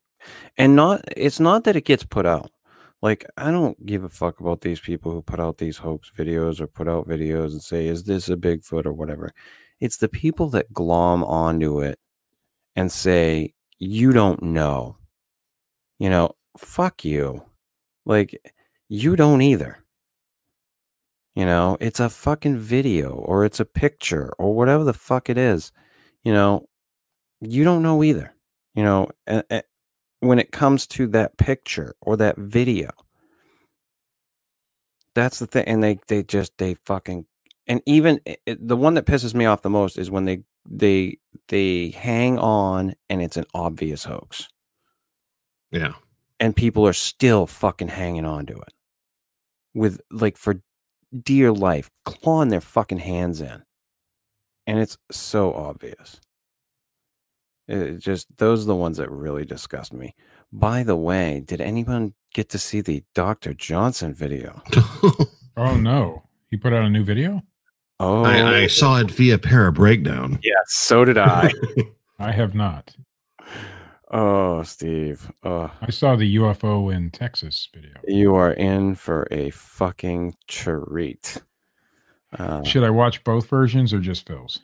and not it's not that it gets put out. Like I don't give a fuck about these people who put out these hoax videos or put out videos and say is this a Bigfoot or whatever. It's the people that glom onto it and say you don't know. You know, fuck you. Like you don't either. You know, it's a fucking video or it's a picture or whatever the fuck it is. You know, you don't know either. You know, when it comes to that picture or that video, that's the thing. And they they just they fucking And even i- i- the one that pisses me off the most is when they they they hang on and it's an obvious hoax Yeah. and people are still fucking hanging on to it with like for dear life clawing their fucking hands in. And it's so obvious. It it just those are the ones that really disgust me. By the way did anyone get to see the dr johnson video? [laughs] Oh no, he put out a new video. oh. I, I saw it via Para Breakdown. yes so did i. [laughs] I have not. Oh steve oh I saw the UFO in Texas video. you are in for a fucking treat uh, Should I watch both versions or just Phil's?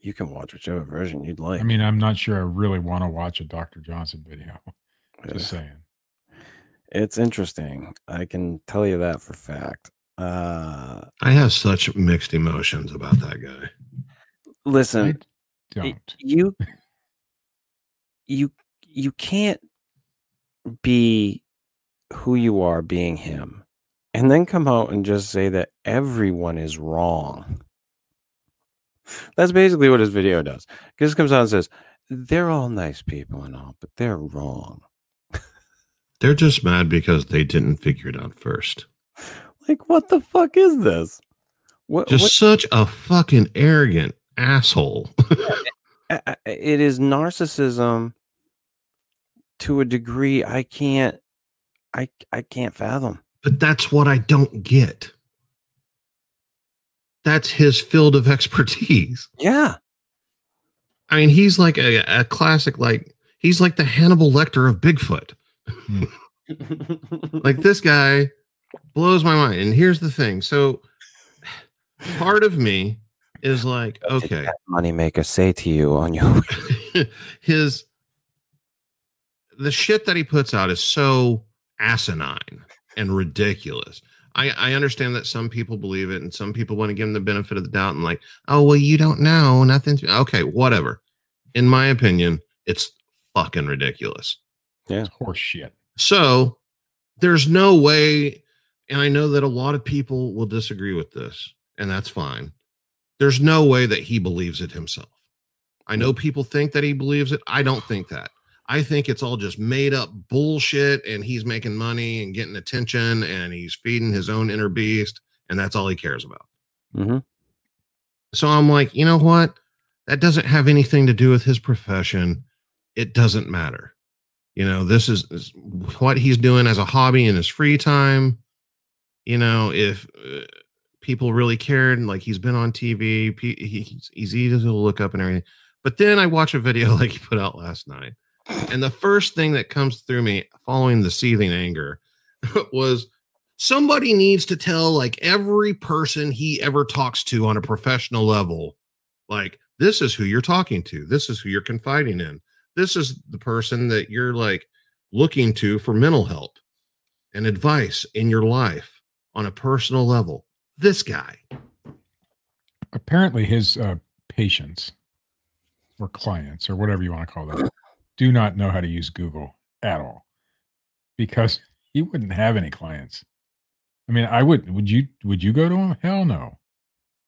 you can watch whichever version you'd like I mean, I'm not sure I really want to watch a Dr. Johnson video. [laughs] Just Yeah. saying. It's interesting. I can tell you that for fact. Uh I have such mixed emotions about that guy. listen, I y- don't. you [laughs] you you can't be who you are being him and then come out and just say that everyone is wrong. That's basically what his video does. He just comes out and says, they're all nice people and all, but they're wrong. [laughs] They're just mad because they didn't figure it out first. Like, what the fuck is this? What, Just what such a fucking arrogant asshole. [laughs] It is narcissism to a degree I can't I I can't fathom. but that's what I don't get. That's his field of [laughs] expertise. Yeah. I mean, he's like a, a classic, like he's like the Hannibal Lecter of Bigfoot. Hmm. Like this guy blows my mind. And here's the thing. So [laughs] part of me is like, What okay, that moneymaker say to you on your [laughs] his the shit that he puts out is so asinine and ridiculous. I, I understand that some people believe it and some people want to give him the benefit of the doubt and like, oh well, you don't know nothing. Okay, whatever. In my opinion, it's fucking ridiculous. Yeah, It's horse shit. So there's no way, and I know that a lot of people will disagree with this, and that's fine. There's no way that he believes it himself. I know people think that he believes it. I don't think that. I think it's all just made up bullshit, and he's making money and getting attention, and he's feeding his own inner beast, and that's all he cares about. hmm So I'm like, you know what? That doesn't have anything to do with his profession. It doesn't matter. You know, this is, is what he's doing as a hobby in his free time. You know, if uh, people really cared, and like he's been on TV, he's, easy to look up and everything. But then I watch a video [laughs] like he put out last night. And the first thing that comes through me following the seething anger [laughs] was somebody needs to tell like every person he ever talks to on a professional level like this is who you're talking to this is who you're confiding in this is the person that you're like looking to for mental help and advice in your life on a personal level this guy Apparently, his uh, patients or clients or whatever you want to call them do not know how to use Google at all because he wouldn't have any clients. I mean, I would. Would you? Would you go to him? Hell no.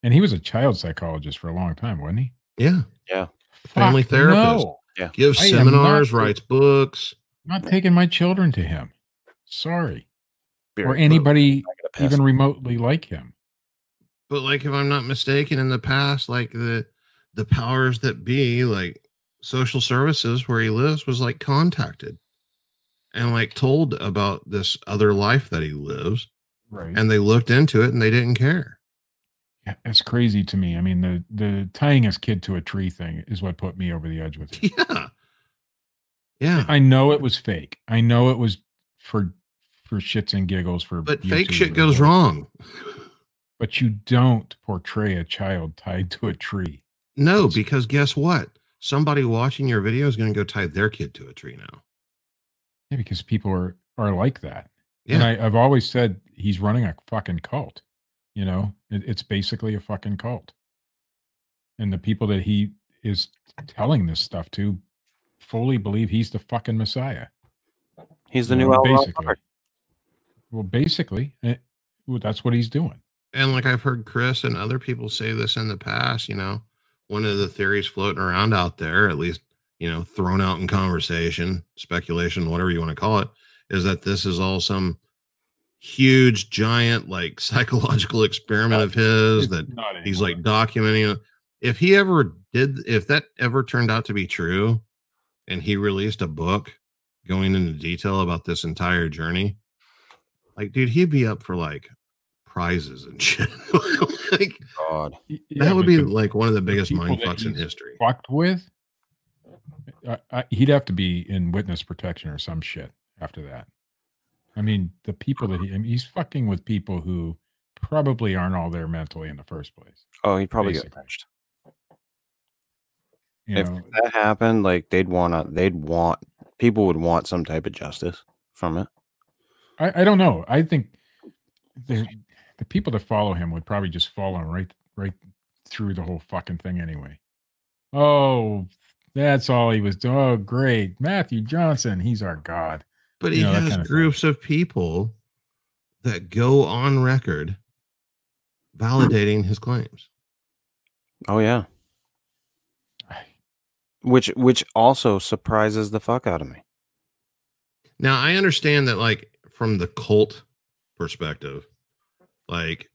And he was a child psychologist for a long time, wasn't he? yeah Yeah. Family Fuck therapist. No, gives I seminars not- writes books I'm not taking my children to him. Sorry, Beer or anybody I gotta piss. even remotely like him. But like if i'm not mistaken in the past like the the powers that be like social services where he lives was like contacted and like told about this other life that he lives Right. and they looked into it and they didn't care Yeah, it's crazy to me. I mean, the the tying his kid to a tree thing is what put me over the edge with [laughs] it. yeah yeah I know it was fake. I know it was for for shits and giggles for but fake shit goes whatever. wrong But you don't portray a child tied to a tree. no That's- because guess what somebody watching your video is going to go tie their kid to a tree now Yeah, because people are are like that. And yeah I, I've always said he's running a fucking cult. You know, it, it's basically a fucking cult. And the people that he is telling this stuff to fully believe he's the fucking messiah. He's the You new know, basically. Well, basically, eh, well, that's what he's doing. And like I've heard Chris and other people say this in the past, you know, one of the theories floating around out there, at least, you know, thrown out in conversation, speculation, whatever you want to call it, is that this is all some huge, giant, like [laughs] psychological experiment of his that he's like documenting. If he ever did, if that ever turned out to be true, and he released a book going into detail about this entire journey, like, dude, he'd be up for like prizes and [laughs] shit. like, God. Y- yeah, that would be the- like one of the biggest people mind fucks in history. fucked with. I, I, he'd have to be in witness protection or some shit after that. I mean, the people that he, I mean, he's fucking with people who probably aren't all there mentally in the first place. Oh, he'd probably get Basically. lynched. You If know, that happened, like they'd want to, they'd want people would want some type of justice from it. I, I don't know. I think the the people that follow him would probably just follow him right right through the whole fucking thing anyway. Oh, that's all he was doing. Oh, great. Matthew Johnson, he's our god. But you he know, has kind of thing. groups of people that go on record validating his claims. Oh yeah, which which also surprises the fuck out of me. Now I understand that, like from the cult perspective, like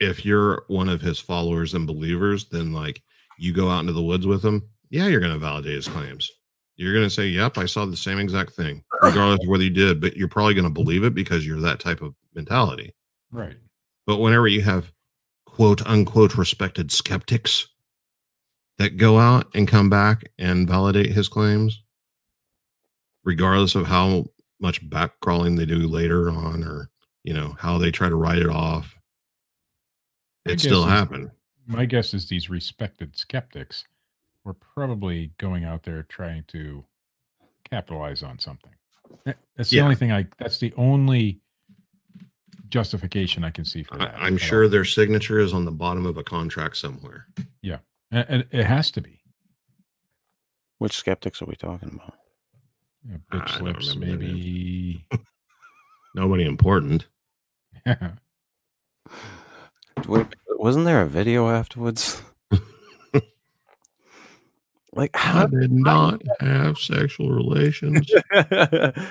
if you're one of his followers and believers, then like you go out into the woods with him, yeah, you're going to validate his claims. You're going to say, "Yep, I saw the same exact thing," [laughs] regardless of whether you did. But you're probably going to believe it because you're that type of mentality. Right. But whenever you have quote unquote respected skeptics that go out and come back and validate his claims, regardless of how much back crawling they do later on or you know how they try to write it off, it still happened. My guess is these respected skeptics were probably going out there trying to capitalize on something. That- That's the Yeah. only thing I. That's the only justification I can see for I, that. I'm sure all. their signature is on the bottom of a contract somewhere. and, and it has to be. Which skeptics are we talking about? Yeah, I bitch don't slips, maybe. [laughs] Nobody important. [laughs] Wait, wasn't there a video afterwards? [laughs] like I how did not have sexual relations [laughs]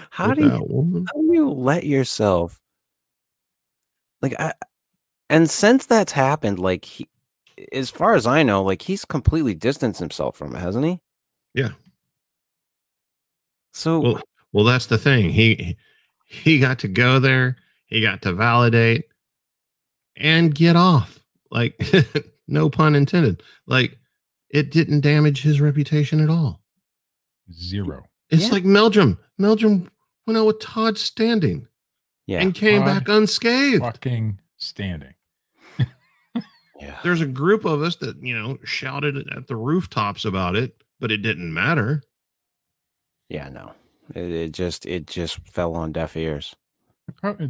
how do you how do you let yourself like I and since that's happened, like he as far as I know, like he's completely distanced himself from it, hasn't he? Yeah. So Well, well, that's the thing. He he got to go there. He got to validate and get off. Like, [laughs] no pun intended. Like, it didn't damage his reputation at all. Zero. It's Yeah. like Meldrum. Meldrum went out with Todd Standing yeah, and came Todd back unscathed. Fucking standing. [laughs] yeah. There's a group of us that you know shouted at the rooftops about it, but it didn't matter. Yeah, no. It, it just it just fell on deaf ears.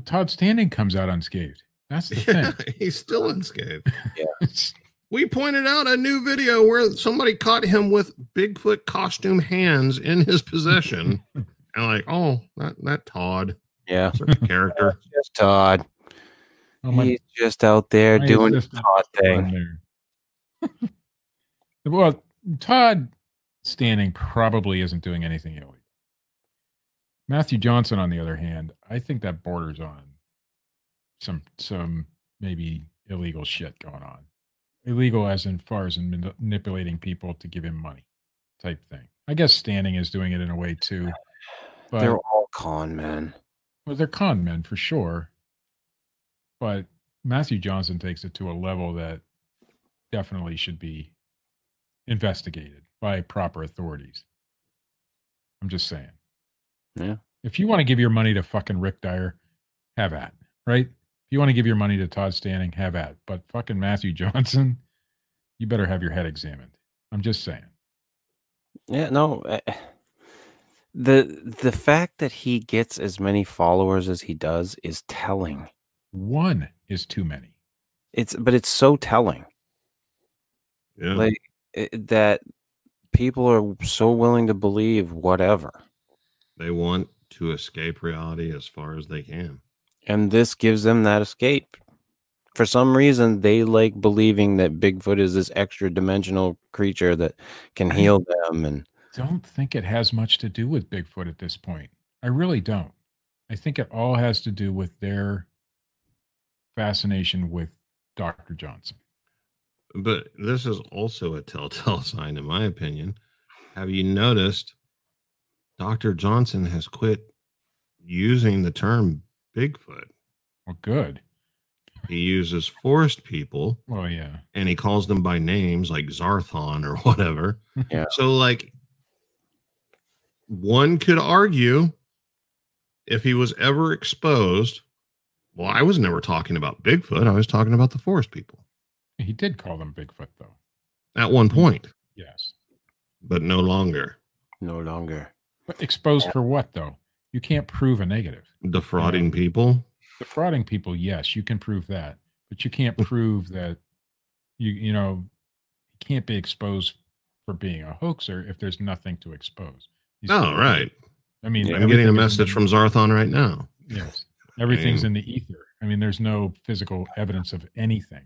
Todd Standing comes out unscathed. That's the [laughs] Yeah, thing. he's still unscathed. [laughs] It's- [laughs] We pointed out a new video where somebody caught him with Bigfoot costume hands in his possession. and like, oh, that that Todd, Yeah. such character. Just Todd. oh, my- He's just out there doing his assistant Todd thing. well, Todd Standing probably isn't doing anything illegal. Matthew Johnson, on the other hand, I think that borders on some some maybe illegal shit going on. Illegal as in far as in manipulating people to give him money, type thing. I guess Standing is doing it in a way too. [sighs] But They're all con men. well, they're con men for sure. But Matthew Johnson takes it to a level that definitely should be investigated by proper authorities. I'm just saying. Yeah. If you want to give your money to fucking Rick Dyer, have at, right? If you want to give your money to Todd Standing, have at. But fucking Matthew [laughs] Johnson, you better have your head examined. I'm just saying. Yeah, no. eh, The the fact that he gets as many followers as he does is telling. One is too many. It's but it's so telling. Yeah. Like it, that people are so willing to believe whatever. They want to escape reality as far as they can. And this gives them that escape. For some reason, they like believing that Bigfoot is this extra dimensional creature that can I- heal them. And Don't think it has much to do with Bigfoot at this point. I really don't. I think it all has to do with their fascination with Dr. Johnson. But this is also a telltale [laughs] sign, in my opinion. Have you noticed Dr. Johnson has quit using the term Bigfoot? Well, good. He uses forest people Oh, yeah. and he calls them by names like Zarthon or [laughs] whatever. Yeah. So, like, one could argue if he was ever exposed. Well, I was never talking about Bigfoot. I was talking about the forest people He did call them Bigfoot, though. at one point, Yes. but no longer. no longer. But exposed for what, though? You can't prove a negative. Defrauding people. Defrauding people, yes, you can prove that. But you can't hmm. prove that you, you know, you can't be exposed for being a hoaxer if there's nothing to expose. He's- Oh, right. I mean, I'm getting a everything is in message from Zarthon right now. Yes. Everything's mean- in the ether. I mean, there's no physical evidence of anything.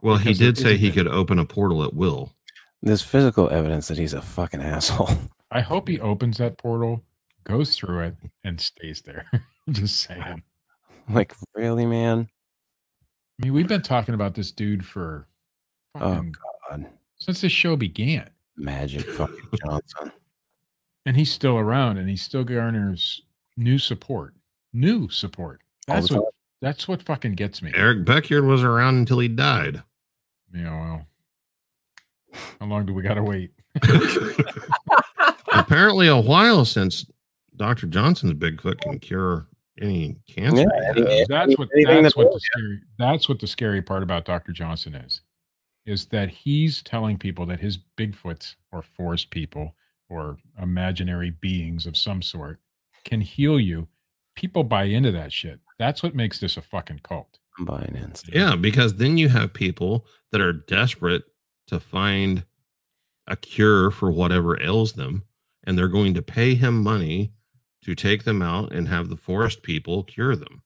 Well, he did say he could open a portal at will. There's physical evidence that he's a fucking asshole. [laughs] I hope he opens that portal, goes through it, and stays there. [laughs] Just saying. like, really, man? I mean, we've been talking about this dude for Oh, God. since this show began, Magic fucking Johnson. and he's still around, and he still garners new support. New support. That's what. That's what fucking gets me. Eric Beckjord was around until he died. Yeah. Well, how long do we gotta wait? [laughs] [laughs] Apparently, a while since Dr. Johnson's Bigfoot can cure any cancer. Yeah, he that's what anything that's what the scary that's what the scary part about Dr. Johnson is is that he's telling people that his Bigfoots or forest people or imaginary beings of some sort can heal you. People buy into that shit. That's what makes this a fucking cult. I'm buying in. Yeah, because then you have people that are desperate to find a cure for whatever ails them, and they're going to pay him money to take them out and have the forest people cure them.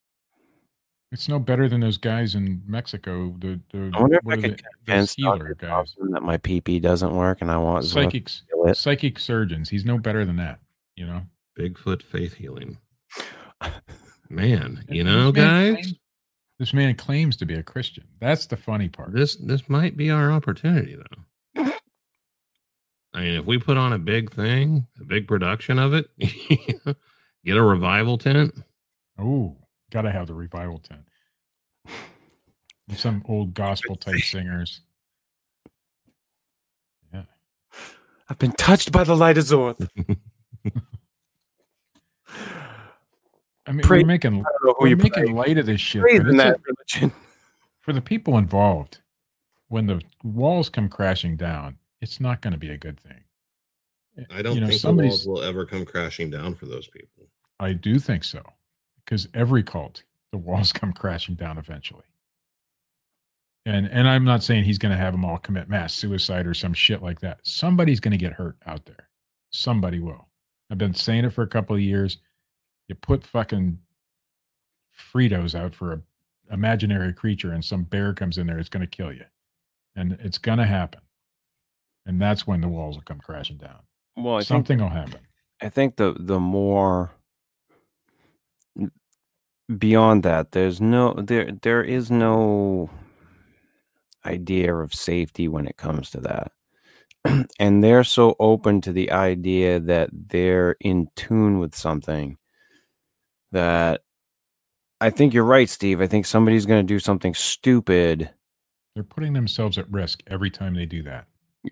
It's no better than those guys in Mexico. The, the I wonder if I are could the- the convince healer Dr. guys. That my PP doesn't work and I want Psychics, to heal it. psychic surgeons. He's no better than that. You know. Bigfoot faith healing. [laughs] Man, you know, this man guys, claims- this man claims to be a Christian. That's the funny part. this this might be our opportunity though. I mean, if we put on a big thing, a big production of it, [laughs] get a revival tent. Oh, gotta have the revival tent. Some old gospel type [laughs] singers. Yeah. I've been touched by the light of Zorth. [laughs] I mean, Pray- we're making I don't know who we're you making pray. light of this shit. Praise but in it's a- religion. for the people involved, when the walls come crashing down, it's not going to be a good thing. Eh, I don't You know, think the walls will ever come crashing down for those people. I do think so, because every cult, the walls [laughs] come crashing down eventually. And and I'm not saying he's going to have them all commit mass suicide or some shit like that. Somebody's going to get hurt out there. Somebody will. I've been saying it for a couple of years. You put fucking Fritos out for a imaginary creature, and some bear comes in there, it's going to kill you, and it's going to happen. And that's when the walls will come crashing down. Well, I think Something will happen. I think the the more beyond that, there's no there there is no idea of safety when it comes to that. [clears throat] and they're so open to the idea that they're in tune with something that I think you're right, Steve. I think somebody's going to do something stupid. They're putting themselves at risk every time they do that.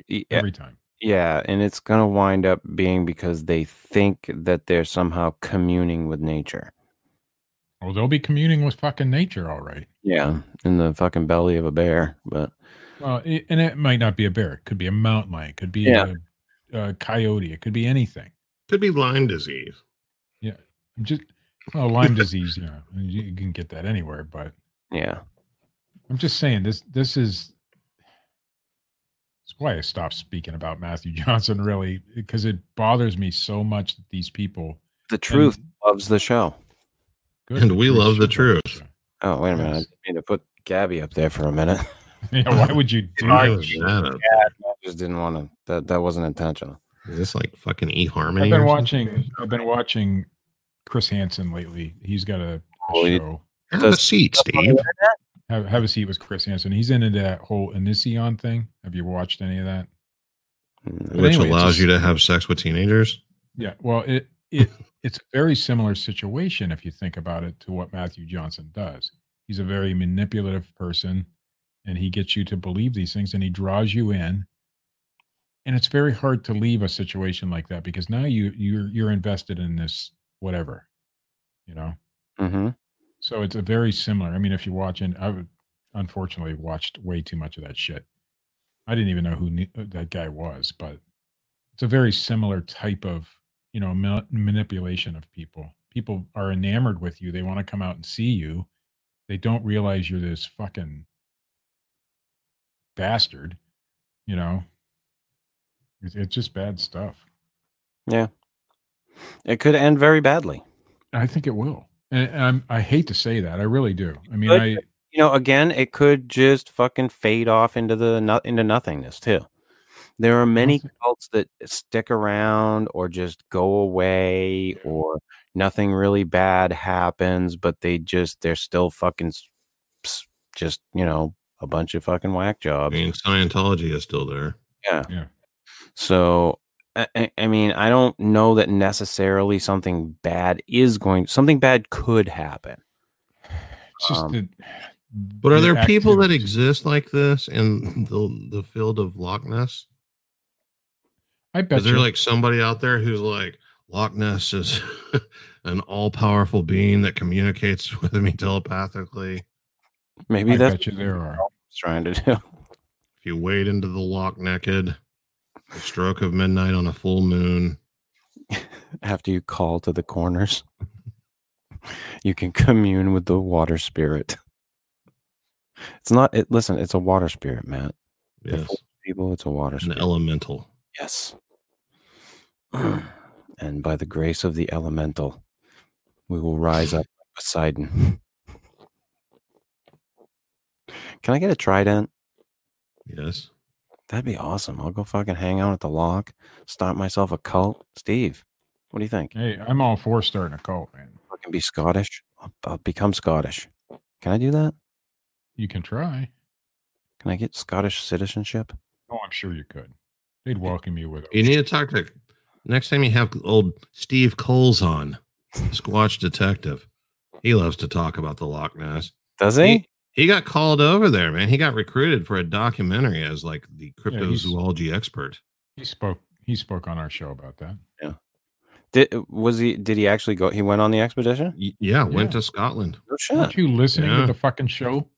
Y- Every time. Yeah, and it's going to wind up being because they think that they're somehow communing with nature. Well, they'll be communing with fucking nature, all right. Yeah, in the fucking belly of a bear, but Well, it, and it might not be a bear. It could be a mountain lion. It could be Yeah. a, a coyote. It could be anything. Could be Lyme disease. I'm just well, Lyme disease. You know, you, you can get that anywhere. But yeah, I'm just saying this. This is. That's why I stopped speaking about Matthew [laughs] Johnson, really, because it bothers me so much that these people. the truth loves the show. Good, And we love the should love truth. Oh, wait a minute. I didn't mean to put Gabby up there for a minute. [laughs] [laughs] Yeah, why would you do Right, that? shut up. I just didn't want to. That that wasn't intentional. Is this like fucking eHarmony? I've been or watching. I've been watching Chris Hansen lately. He's got a, a you- show. something? Have a seat, Steve. Have, have a seat with Chris Hansen. He's into that whole Onision thing. Have you watched any of that? Mm, But Which anyway, allows just- you to have sex with teenagers. Yeah. Well, it it [laughs] it's a very similar situation if you think about it to what Matthew Johnson does. He's a very manipulative person, and he gets you to believe these things, and he draws you in. And it's very hard to leave a situation like that because now you you're you're invested in this whatever, you know. Mm-hmm. So it's a very similar. I mean, if you watch, watching, I would unfortunately watched way too much of that shit. I didn't even know who ne- uh, that guy was, but it's a very similar type of you know ma- manipulation of people. People are enamored with you. They want to come out and see you. They don't realize you're this fucking bastard. You know, it's, it's just bad stuff. Yeah. It could end very badly. I think it will. And I'm, I hate to say that. I really do. I mean, But- I You know, again, it could just fucking fade off into the no- into nothingness too. There are many cults that stick around or just go away or nothing really bad happens, but they just they're still fucking s- s- just, you know, a bunch of fucking whack jobs. I mean, Scientology is still there. Yeah. Yeah. So, I, I- I mean, I don't know that necessarily something bad is going. Something bad could happen. It's just Um, that. But are the there people that exist like this in the the field of Loch Ness? I bet Is there you. like somebody out there who's like Loch Ness is [laughs] an all powerful being that communicates [laughs] with me telepathically? Maybe I that's bet you there are. trying to do. If you wade into the loch naked, the stroke of midnight on a full moon, [laughs] After you call to the corners, [laughs] you can commune with the water spirit. It's not. It listen. It's a water spirit, Matt. Yes, People, it's a water an spirit. elemental. Yes. [clears throat] and by the grace of the elemental, we will rise up like Poseidon. [laughs] Can I get a trident? Yes, That'd be awesome. I'll go fucking hang out at the loch, start myself a cult. Steve, what do you think? Hey, I'm all for starting a cult, man. I can be Scottish. I'll, I'll become Scottish. Can I do that? You can try. Can I get Scottish citizenship? Oh, I'm sure you could. They'd welcome you with. you need to talk to. Next time you have old Steve Kulls on, Squatch Detective. He loves to talk about the Loch Ness. Does He, he? He got called over there, man. He got recruited for a documentary as like the Yeah, cryptozoology expert. He spoke. He spoke on our show about that. Yeah. Did was he? Did he actually go? He went on the expedition. Y- Yeah, went Yeah. to Scotland. No shit. Aren't you listening Yeah. to the fucking show?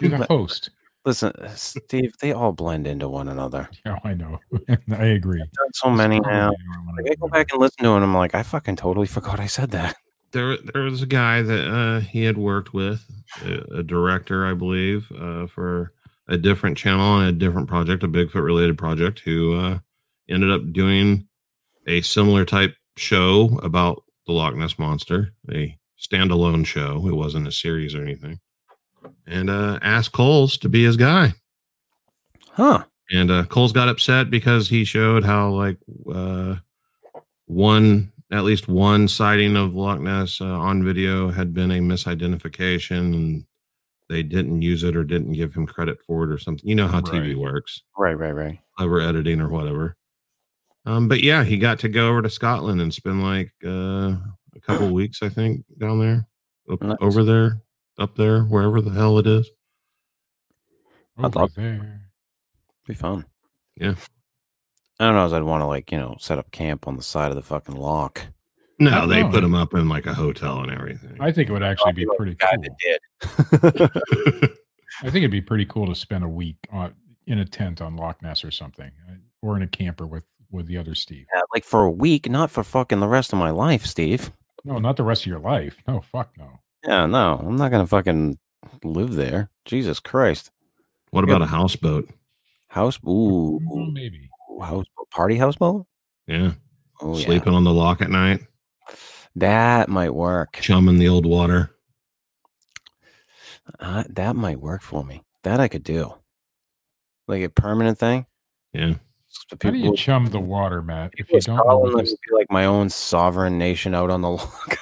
You're the [laughs] host. Listen, Steve, they all blend into one another. [laughs] Yeah, I know. [laughs] I agree. I've done so many now. Probably the one Like, I go back and listen to it, and I'm like, I fucking totally forgot I said that. There, there was a guy that uh, he had worked with, a, a director, I believe, uh, for a different channel and a different project, a Bigfoot related project, who uh, ended up doing a similar type show about the Loch Ness monster, a standalone show. It wasn't a series or anything, and uh, asked Kulls to be his guy. Huh. And uh, Kulls got upset because he showed how like uh, one, at least one sighting of Loch Ness uh, on video had been a misidentification, and they didn't use it or didn't give him credit for it or something. You know how TV works, Right, right, right. clever editing or whatever. Um, but yeah, he got to go over to Scotland and spend like uh, a couple [clears throat] weeks, I think, down there, up, Nice. over there, up there, wherever the hell it is. I'd love- there. Be fun. Yeah. I don't know if I'd want to like you know set up camp on the side of the fucking loch. No, they no. put them up in like a hotel and everything. I think it would actually be pretty cool. that did. [laughs] I think it'd be pretty cool to spend a week on, in a tent on Loch Ness or something, uh, or in a camper with with the other Steve. Yeah, like for a week, not for fucking the rest of my life, Steve. No, not the rest of your life. No, fuck no. Yeah, no, I'm not gonna fucking live there. Jesus Christ. what about a houseboat? House, ooh, Well, maybe. Ooh, houseboat, party houseboat. Yeah. Oh yeah, Sleeping on the loch at night, that might work. chumming the old water. Uh, that might work for me. That I could do. Like a permanent thing. Yeah. So How do you chum the water, Matt? If you don't know Scotland, what let this, be like my own sovereign nation out on the [laughs] loch.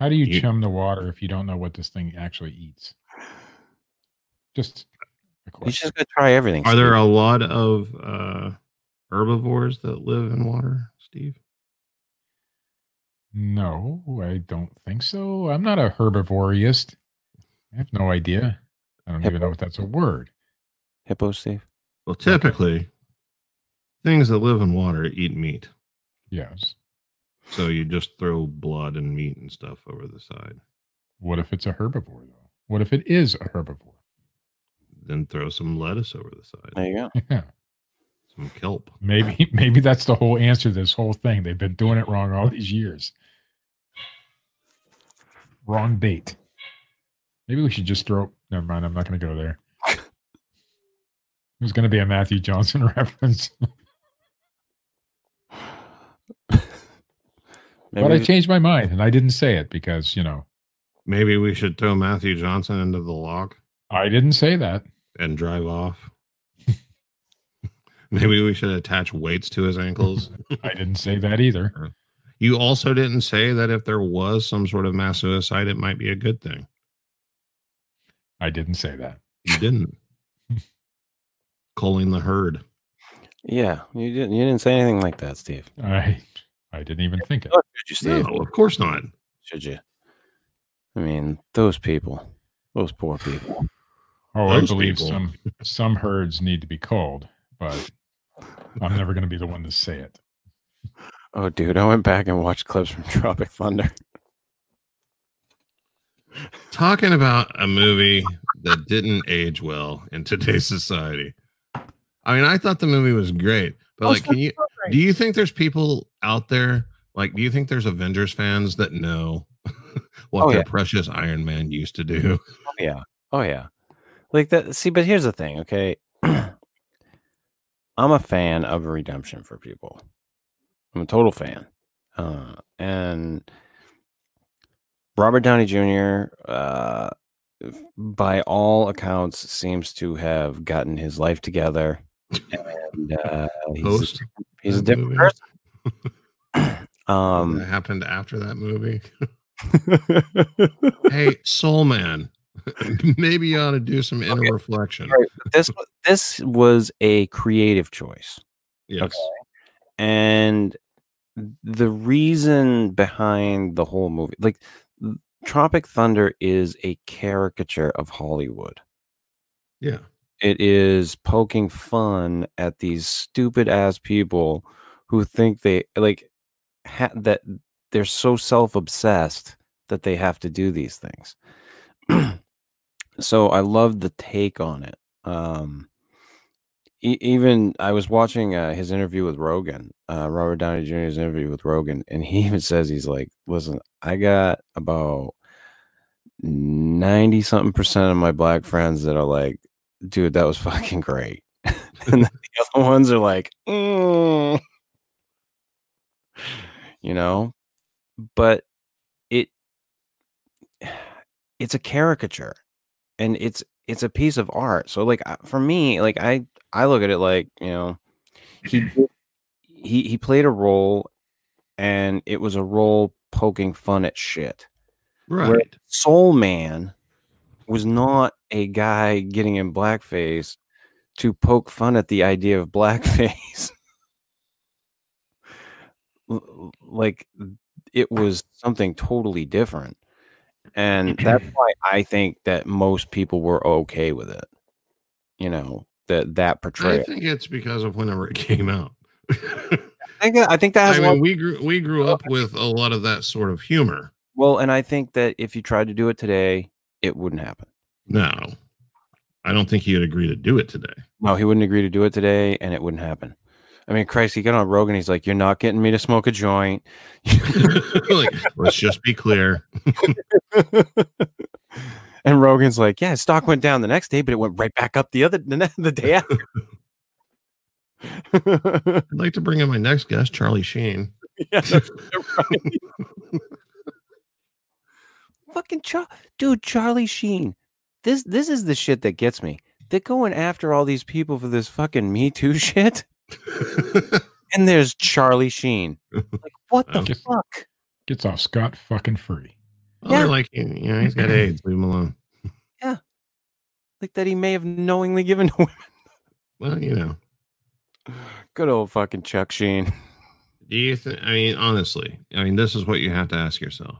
how do you, You- chum the water if you don't know what this thing actually eats? Just a you question. just gotta try everything. Are there a lot of uh, herbivores that live in water, Steve? No, I don't think so. I'm not a herbivoreist. I have no idea. I don't even know if that's a word. hippo, Steve? Well, typically, things that live in water eat meat. Yes. So you just throw blood and meat and stuff over the side. What if it's a herbivore, though? What if it is a herbivore? Then throw some lettuce over the side, There you go. [laughs] Yeah. Some kelp. Maybe [laughs] maybe that's the whole answer to this whole thing. They've been doing it wrong all these years. Wrong bait. Maybe we should just throw never mind, I'm not gonna go there. There's gonna be a Matthew Johnson [laughs] reference. Maybe but I changed my mind and I didn't say it because, you know, Maybe we should throw Matthew Johnson into the loch I didn't say that. and drive off. [laughs] Maybe we should attach weights to his ankles. [laughs] I didn't say that either. You also didn't say that if there was some sort of mass suicide, it might be a good thing. I didn't say that. You didn't. [laughs] Calling the herd. yeah, you didn't. You didn't say anything like that, Steve. I I didn't even think it. Oh, Should you, Steve? No, of course not. Should you? I mean, those people, those poor people. Oh, I believe people. some some herds need to be culled, but I'm never going to be the one to say it. Oh, dude, I went back and watched clips from [laughs] Tropic Thunder. Talking about a movie that didn't age well in today's society. I mean, I thought the movie was great, but Oh, like, can you do you think there's people out there like do you think there's Avengers fans that know [laughs] what Oh, their yeah. precious Iron Man used to do? Oh yeah. Oh yeah. Like that see, but here's the thing, okay? [clears throat] I'm a fan of redemption for people. I'm a total fan. Uh and Robert Downey Jr. uh by all accounts seems to have gotten his life together and uh he's, Post he's a different movie? person. [clears throat] um happened after that movie. [laughs] hey, Soul Man, [laughs] maybe you ought to do some inner reflection. Right, this this was a creative choice. Yes. Okay. And the reason behind the whole movie, like Tropic Thunder is a caricature of Hollywood. Yeah. It is poking fun at these stupid ass people who think they like ha- that they're so self-obsessed that they have to do these things. [clears throat] so I love the take on it. Um e- even I was watching uh, his interview with Rogan, uh, Robert Downey Jr.'s interview with Rogan, and he [laughs] even says he's like, "Listen, I got about ninety something percent of my black friends that are like, dude, that was [laughs] fucking great," [laughs] and the other ones are like, "Mm." you know, but it [sighs] it's a caricature, and it's it's a piece of art. So like for me, like I I look at it like you know he [clears throat] he he played a role, and it was a role poking fun at shit. Where Right. Soul Man was not a guy getting in blackface to poke fun at the idea of blackface. [laughs] Like it was something totally different. And [clears throat] that's why I think that most people were okay with it. You know, that that portrayal. I think it's because of whenever it [laughs] came out. I think that, I think that has I mean, we grew we grew oh, up with a lot of that sort of humor. well, and I think that if you tried to do it today, it wouldn't happen. No, I don't think he'd agree to do it today. No, he wouldn't agree to do it today, and it wouldn't happen. I mean, Christ, he got on Rogan. He's like, "You're not getting me to smoke a joint." [laughs] [laughs] like, let's just be clear. [laughs] and Rogan's like, "Yeah, stock went down the next day, but it went right back up the other the, the day after." I'd like to bring in my next guest, Charlie Sheen. yeah, right. Fucking Char- dude, Charlie Sheen. this this is the shit that gets me. They're going after all these people for this fucking Me Too shit, [laughs] and there's Charlie Sheen. Like, what the Oh. fuck? Gets off scot fucking free. Oh, well, Yeah. like, you know, he's got [clears throat] AIDS. Leave him alone. Yeah. Like that he may have knowingly given to women. Well, you know. Good old fucking Chuck Sheen. Do you think? I mean, honestly, I mean, this is what you have to ask yourself.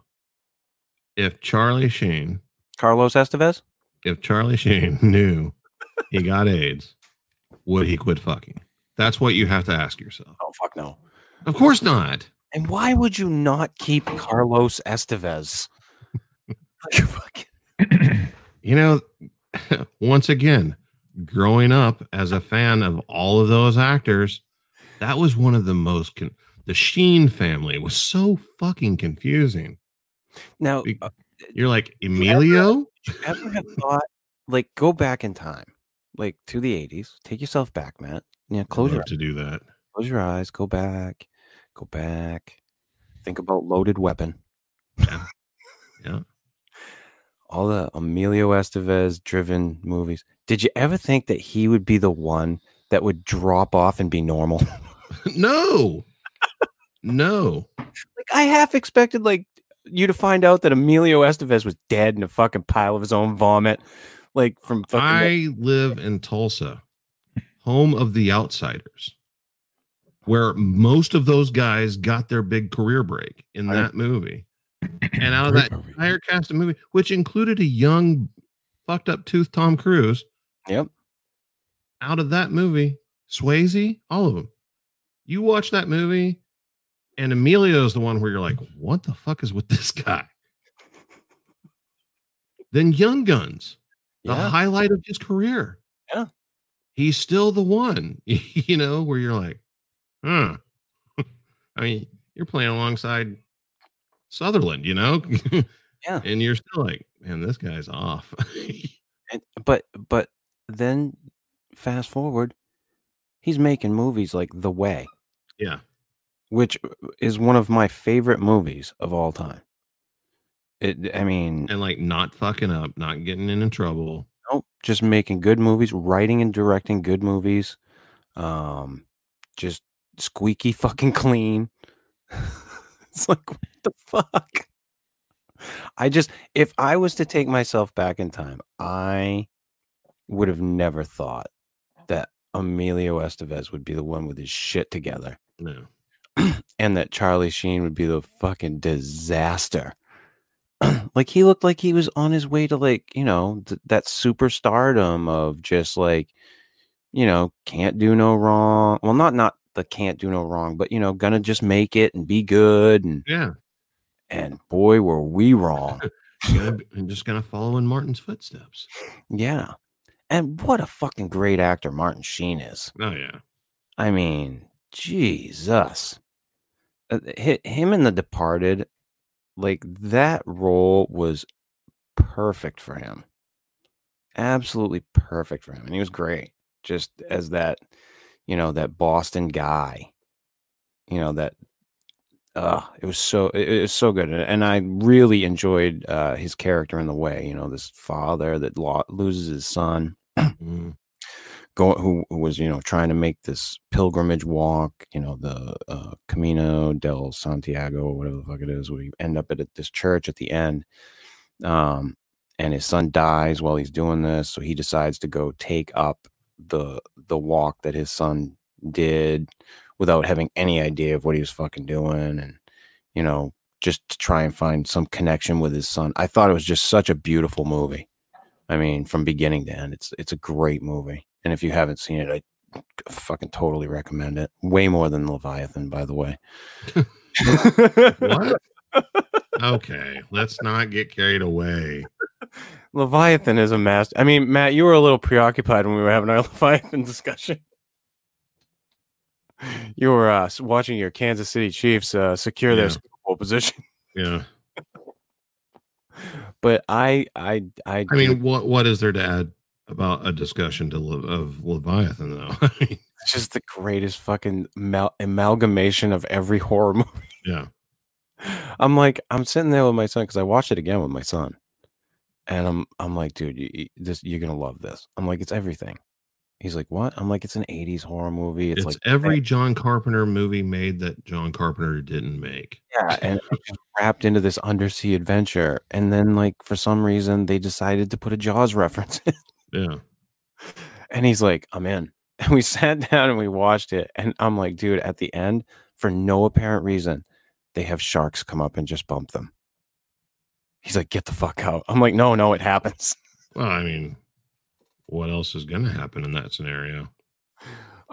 If Charlie Sheen, Carlos Estevez? if Charlie Sheen [laughs] knew he got AIDS, would he quit fucking? That's what you have to ask yourself. Oh fuck no. Of course not. And why would you not keep Carlos Estevez? [laughs] [clears throat] You know, [laughs] once again, growing up as a fan of all of those actors, that was one of the most. Con- the Sheen family was so fucking confusing. now, Be- uh, You're like Emilio. did you ever have thought, like, go back in time, like to the '80s? Take yourself back, Matt. Yeah, close your to do that. close your eyes. Go back. Go back. Think about Loaded Weapon. Yeah. Yeah. All the Emilio Estevez driven movies. Did you ever think that he would be the one that would drop off and be normal? [laughs] no, no. like I half expected like you to find out that Emilio Estevez was dead in a fucking pile of his own vomit, like from fucking. I live in Tulsa, home of the outsiders, where most of those guys got their big career break in I- that movie. [clears throat] And out of that movie. entire cast of movie, which included a young, fucked up tooth Tom Cruise, Yep. out of that movie, Swayze, all of them. You watch that movie, and Emilio is the one where you're like, what the fuck is with [laughs] this guy? Then Young Guns, the Yeah. highlight of his career. Yeah. He's still the one, [laughs] you know, where you're like, huh. [laughs] I mean, you're playing alongside Sutherland, you know? Yeah. [laughs] And you're still like, man, this guy's off. And, but but then fast forward, he's making movies like The Way, yeah. which uh, is one of my favorite movies of all time. It, I mean, And like not fucking up, not getting into trouble. Nope, just making good movies, writing and directing good movies. Um, just squeaky [laughs] fucking clean. [laughs] it's like what the fuck? I just if I was to take myself back in time, I would have never thought that Emilio Estevez would be the one with his shit together No. [clears throat] and that Charlie Sheen would be the fucking disaster. [clears throat] like he looked like he was on his way to like, you know, th- that superstardom of just like, you know, can't do no wrong. Well, not not the can't do no wrong, but you know, gonna just make it and be good and Yeah. and boy were we wrong. [laughs] I'm just gonna follow in Martin's footsteps. yeah. And what a fucking great actor Martin Sheen is. Oh yeah. I mean, Jesus. Uh, Him in The Departed, like that role was perfect for him. Absolutely perfect for him. And he was great just as that, you know, that Boston guy. You know, that uh it was so it, it was so good and- i really enjoyed uh his character in the way you know this father that lo- loses his son Mm. Go who, who was you know trying to make this pilgrimage walk you know the uh, camino del santiago or whatever the fuck it is where you end up at this church at the end um and his son dies while he's doing this so he decides to go take up the the walk that his son did without having any idea of what he was fucking doing and you know just to try and find some connection with his son i thought it was just such a beautiful movie I mean, from beginning to end, it's it's a great movie. And if you haven't seen it, I fucking totally recommend it. Way more than Leviathan, by the way. What? [laughs] okay, let's not get carried away. Leviathan is a master. I mean, Matt, you were a little preoccupied when we were having our [laughs] Leviathan discussion. You were uh, watching your Kansas City Chiefs uh, secure their Super Bowl position, [laughs] Yeah. but I, I, I, I mean, what what is there to add about a discussion to Le- of Leviathan though? [laughs] It's just the greatest fucking mal- amalgamation of every horror [laughs] movie. yeah. I'm like, I'm sitting there with my son because I watched it again with my son. And I'm I'm like, dude, you, you- this you're gonna love this. I'm like, it's everything. He's like, what? I'm like, it's an '80s horror movie. It's, It's, like every John Carpenter movie made that John Carpenter didn't make. yeah, and wrapped into this undersea adventure. And then like for some reason they decided to put a Jaws [laughs] reference in. Yeah. And he's like, I'm in. [laughs] And we sat down and we watched it. And I'm like, dude, at the end, for no apparent reason, they have sharks come up and just bump them. He's like, get the fuck out. I'm like, no, no, it happens. [laughs] Well, I mean, what else is going to happen in that scenario?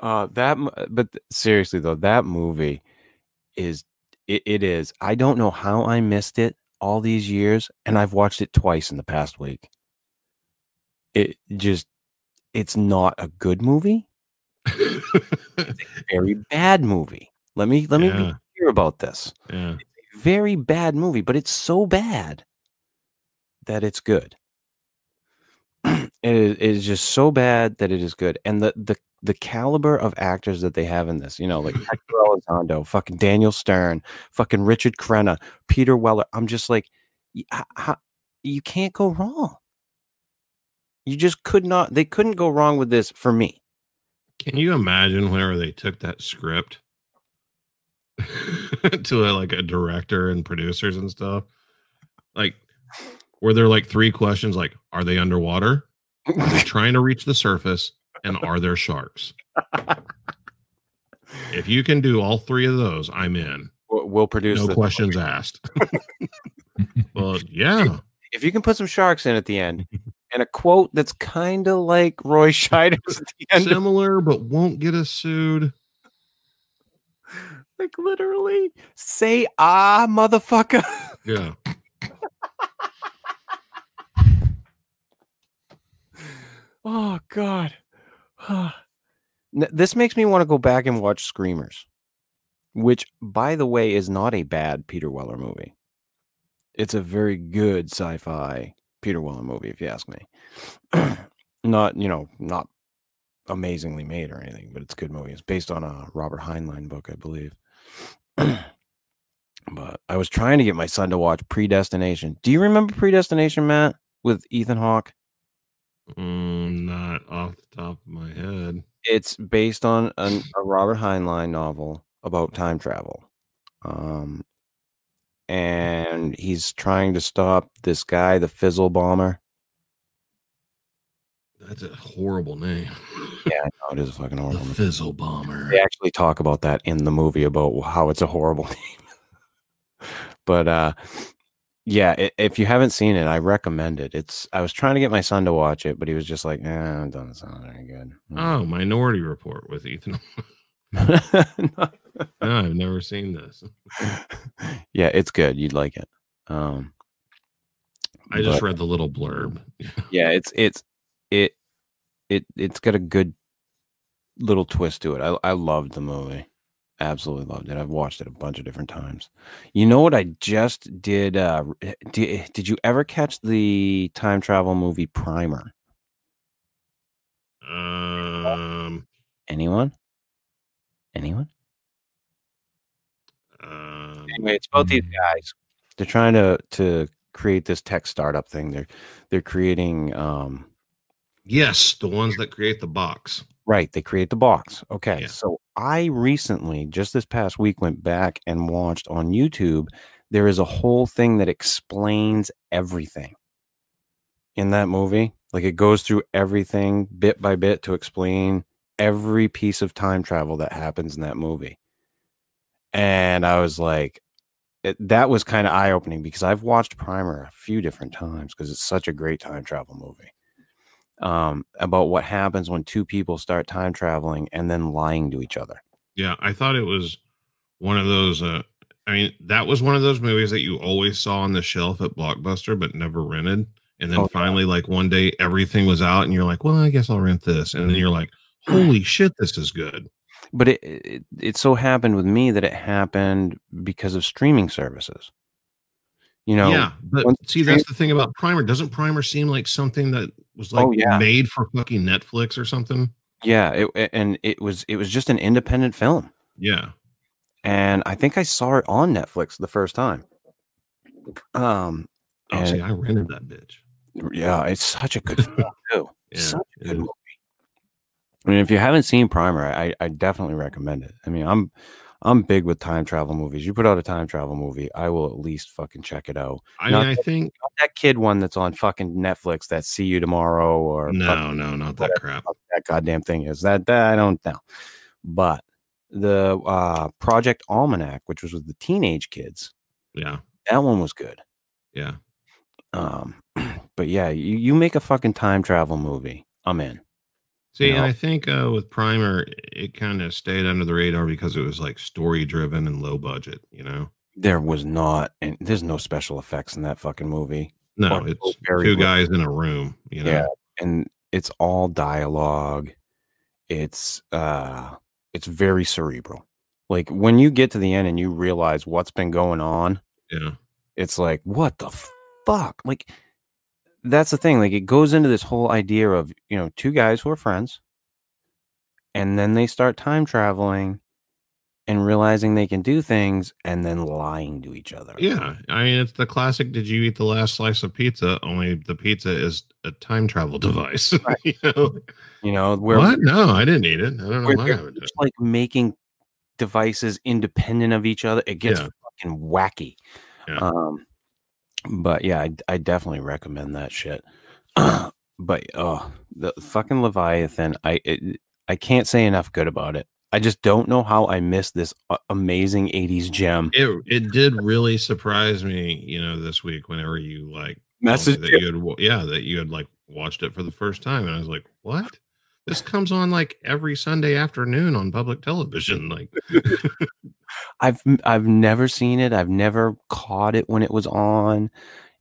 Uh, that, but seriously though, that movie is, it, it is. I don't know how I missed it all these years, and I've watched it twice in the past week. It just, it's not a good movie. [laughs] Very bad movie. Let me let me be clear about this. yeah. very bad movie, but it's so bad that it's good. [clears throat] it, is, it is just so bad that it is good, and the the the caliber of actors that they have in this, you know, like [laughs] Hector Elizondo, fucking Daniel Stern, fucking Richard Crenna, Peter Weller. I'm just like, y- h- h- you can't go wrong. You just could not. They couldn't go wrong with this for me. Can you imagine whenever they took that script [laughs] to a, like a director and producers and stuff? Like, were there like three questions like, are they underwater? Are they trying to reach the surface? And are there sharks? If you can do all three of those, I'm in. We'll, produce No questions asked. [laughs] well, yeah. if you can put some sharks in at the end and a quote that's kind of like Roy [laughs] Scheider's at the end, of, Similar, but won't get us sued. [laughs] like literally say ah motherfucker. Yeah. [laughs] Oh God, [sighs] this makes me want to go back and watch Screamers, which, by the way, is not a bad Peter Weller movie. It's a very good sci-fi Peter Weller movie, if you ask me. [clears throat] not you know not amazingly made or anything, but it's a good movie. It's based on a Robert Heinlein book, I believe. [clears throat] but I was trying to get my son to watch Predestination. Do you remember Predestination, Matt, with Ethan Hawke? Mm, not off the top of my head. It's based on an, a Robert Heinlein novel about time travel. Um, and he's trying to stop this guy, the Fizzle Bomber. That's a horrible name. [laughs] Yeah, know it is a fucking The horrible. name. Fizzle Bomber. They actually talk about that in the movie about how it's a horrible [laughs] name. but uh, yeah, if you haven't seen it, I recommend it. It's I was trying to get my son to watch it, but he was just like, "Eh, it doesn't sound very good." Oh, Minority Report with Ethan. [laughs] no, I've never seen this. [laughs] yeah, it's good. You'd like it. Um, I just but- read the little blurb. yeah, it's it's it it it's got a good little twist to it. I I loved the movie. Absolutely loved it. I've watched it a bunch of different times. You know what I just did uh did, did you ever catch the time travel movie Primer? Um, Anyone? Anyone? Um, Anyway, it's both these guys. They're trying to to create this tech startup thing. They're they're creating um yes, the ones that create the box. Right, they create the box. Okay, Yeah. so I recently, just this past week, went back and watched on YouTube. There is a whole thing that explains everything in that movie. Like it goes through everything bit by bit to explain every piece of time travel that happens in that movie. And I was like, it, that was kind of eye opening because I've watched Primer a few different times because it's such a great time travel movie um, about what happens when two people start time traveling and then lying to each other. Yeah, I thought it was one of those. Uh, I mean, that was one of those movies that you always saw on the shelf at Blockbuster, but never rented. And then Oh, yeah. finally, like one day, everything was out, and you're like, "Well, I guess I'll rent this." And then you're like, [clears throat] "Holy shit, this is good!" But it, it it so happened with me that it happened because of streaming services. You know, yeah, but see, that's the thing about Primer. Doesn't Primer seem like something that was like Oh, yeah. made for fucking Netflix or something? yeah, it, and it was it was just an independent film, Yeah, and I think I saw it on Netflix the first time. Um, oh, see, I rented that bitch. Yeah, it's such a good film too. [laughs] Yeah, such a good. I mean, if you haven't seen Primer, I, I definitely recommend it. I mean, I'm I'm big with time travel movies. You put out a time travel movie, I will at least fucking check it out. I Not mean, I think Not that kid one that's on fucking Netflix that See You Tomorrow or no, no, not that crap. that goddamn thing is. That, that I don't know. But the uh Project Almanac, which was with the teenage kids, Yeah, that one was good. yeah. Um, [clears throat] but yeah, you, you make a fucking time travel movie. I'm in. See, You know? I think uh, with Primer, it kind of stayed under the radar because it was like story driven and low budget. You know, There was not, and there's no special effects in that fucking movie. no, Or it's two guys in a room. You know, Yeah, and it's all dialogue. It's uh, it's very cerebral. Like when you get to the end and you realize what's been going on, yeah, it's like what the fuck like that's the thing like it goes into this whole idea of you know two guys who are friends and then they start time traveling and realizing they can do things and then lying to each other yeah. I mean, it's the classic. Did you eat the last slice of pizza? Only the pizza is a time travel [laughs] device. you know? you know where what? No, I didn't eat it. I don't know why I would do it. like making devices independent of each other it gets Yeah. fucking wacky Yeah. um but yeah I, I definitely recommend that shit. [clears throat] But oh the fucking leviathan i it, i can't say enough good about it. I just don't know how i missed this amazing 80s gem. It it did really surprise me, you know, this week whenever you like Message that you. had yeah that you had like watched it for the first time, and I was like, what? This comes on like every Sunday afternoon on public television. Like, [laughs] I've I've never seen it. I've never caught it when it was on.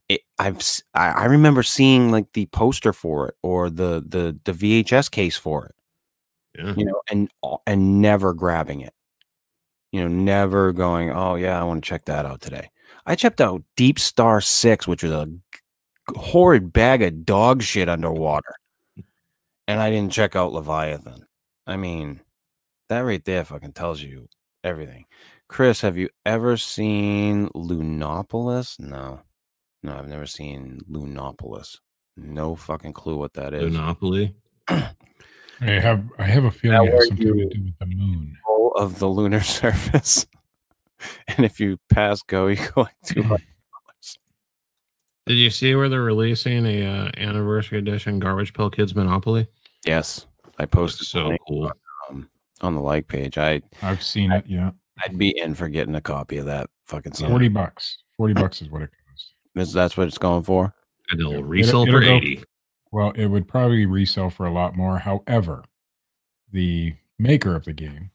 It, I've I, I remember seeing like the poster for it or the the the VHS case for it, yeah, you know, and and never grabbing it. You know, never going. Oh yeah, I want to check that out today. I checked out Deep Star Six, which was a horrid bag of dog shit underwater, and I didn't check out Leviathan. I mean, that right there fucking tells you everything. Chris, have you ever seen Lunopolis? No. No, I've never seen Lunopolis. No fucking clue what that is. Monopoly. [clears throat] I have I have a feeling it has something to do with the moon. Control of the lunar [laughs] surface. and if you pass go, you go like two [laughs] hundred dollars. Did you see where they're releasing a uh, anniversary edition Garbage Pail Kids Monopoly? Yes. I posted so so cool. um, on the like page. I I've seen it. Yeah, I'd be in for getting a copy of that fucking song. forty bucks. Forty [laughs] bucks is what it costs. That's, that's what it's going for. And it'll It'll- resell it'll for go- eighty. Well, it would probably resell for a lot more. However, the maker of the game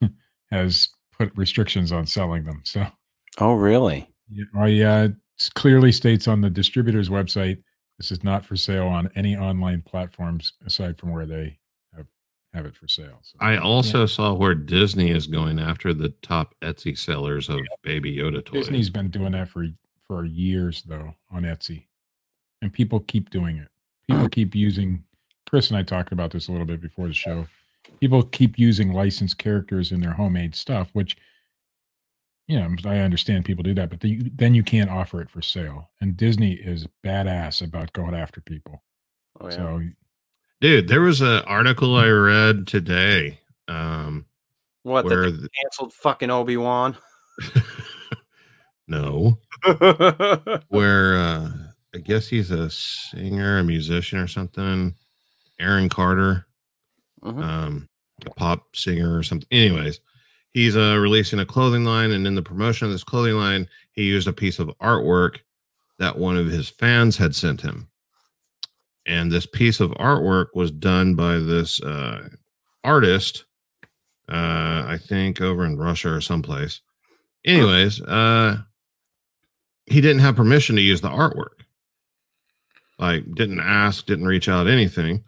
[laughs] has put restrictions on selling them. So Oh, really? Yeah, I uh, clearly states on the distributor's website this is not for sale on any online platforms aside from where they have have it for sale. So, I also saw where Disney is going after the top Etsy sellers of Baby Yoda toys. Disney's been doing that for for years though on Etsy, and people keep doing it. People [clears throat] keep using. Chris and I talked about this a little bit before the show. People keep using licensed characters in their homemade stuff, which you know I understand people do that, but the, then you can't offer it for sale. And Disney is badass about going after people. Oh, yeah. So Dude, there was an article I read today. Um, what? where That they canceled fucking Obi Wan? [laughs] no, [laughs] where uh, I guess he's a singer, a musician, or something. Aaron Carter, Mhm. um, a pop singer or something. Anyways, he's uh, releasing a clothing line, and in the promotion of this clothing line, he used a piece of artwork that one of his fans had sent him. And this piece of artwork was done by this uh, artist, uh, I think over in Russia or someplace. Anyways, uh, he didn't have permission to use the artwork. Like, didn't ask, didn't reach out, anything.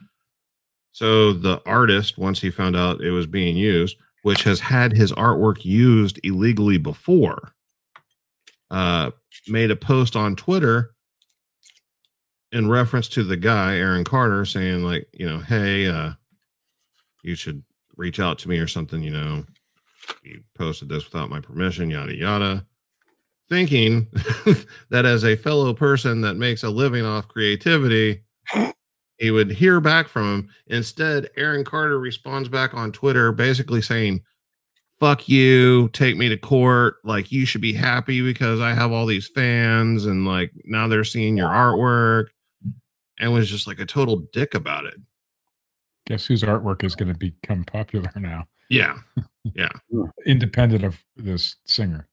So the artist, once he found out it was being used, which has had his artwork used illegally before, uh, made a post on Twitter in reference to the guy, Aaron Carter, saying, like, you know, hey, uh, you should reach out to me or something, you know. You posted this without my permission, yada yada. thinking [laughs] that as a fellow person that makes a living off creativity, he would hear back from him. Instead, Aaron Carter responds back on Twitter, basically saying, Fuck you, take me to court. Like, you should be happy because I have all these fans and like now they're seeing your artwork. And was just like a total dick about it. Guess whose artwork is going to become popular now, Yeah. [laughs] Yeah. independent of this singer.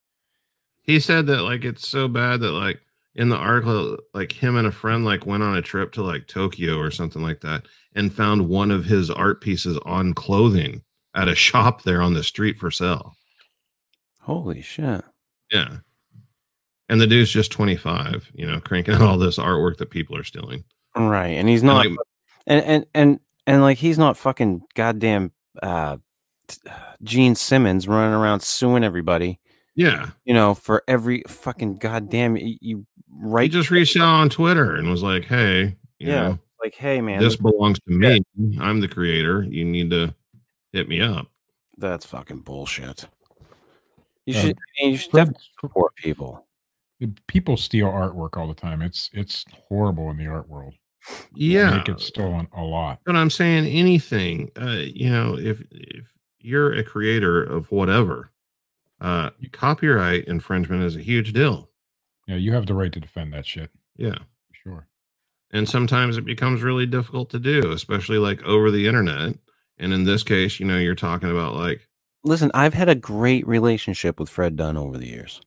he said that like it's so bad that like in the article like him and a friend like went on a trip to like tokyo or something like that and found one of his art pieces on clothing at a [laughs] shop there on the street for sale Holy shit. yeah and the dude's just 25 you know cranking out all this artwork that people are stealing Right. And he's And, not like, and and and and like he's not fucking goddamn uh Gene Simmons running around suing everybody, yeah you know, for every fucking goddamn you, you he right just reached out on twitter and was like hey you Yeah, know like hey man, this belongs to me i'm the creator you need to hit me up that's fucking bullshit. You Uh, should you should definitely support people. People steal artwork all the time. It's it's horrible in the art world. yeah They get stolen a lot. But I'm saying anything, uh, you know, if if you're a creator of whatever, uh, copyright infringement is a huge deal. Yeah, you have the right to defend that shit. Yeah, sure. and sometimes it becomes really difficult to do, especially like over the internet. And in this case, you know, you're talking about like, Listen, I've had a great relationship with Fred Dunn over the years.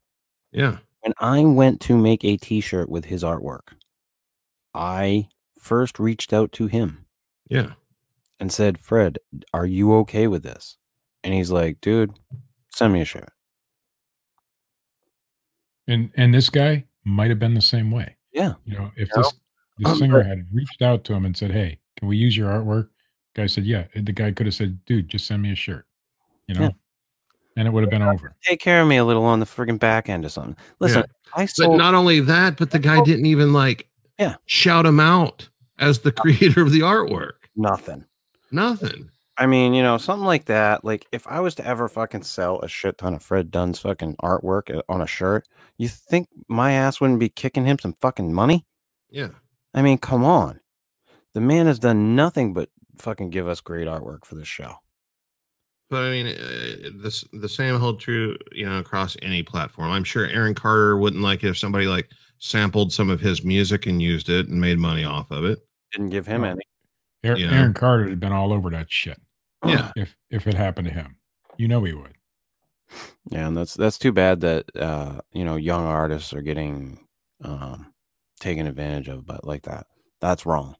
yeah, When I went to make a t-shirt with his artwork, I first reached out to him yeah, and said, "Fred, are you okay with this?" And he's like, "Dude, send me a shirt." And and this guy might have been the same way. Yeah. You know, if You this the Um, singer had reached out to him and said, "Hey, can we use your artwork?" Guy said, "Yeah." And the guy could have said, "Dude, just send me a shirt." You know, Yeah. and it would have been over. Take care of me a little on the friggin' back end or something. Listen, I but not only that, but the guy didn't even like, Yeah. shout him out as the creator of the artwork. nothing. Nothing. I mean, you know, something like that. Like, if I was to ever fucking sell a shit ton of Fred Dunn's fucking artwork uh, on a shirt, you think my ass wouldn't be kicking him some fucking money? Yeah. I mean, come on. The man has done nothing but fucking give us great artwork for this show. But I mean, uh, this the same hold true, you know, across any platform. I'm sure Aaron Carter wouldn't like it if somebody like sampled some of his music and used it and made money off of it. Didn't give him any. Aaron, Yeah. Aaron Carter had been all over that shit. Yeah. If if it happened to him, you know he would. Yeah, and that's that's too bad that uh, you know, young artists are getting um taken advantage of, but like that. That's wrong.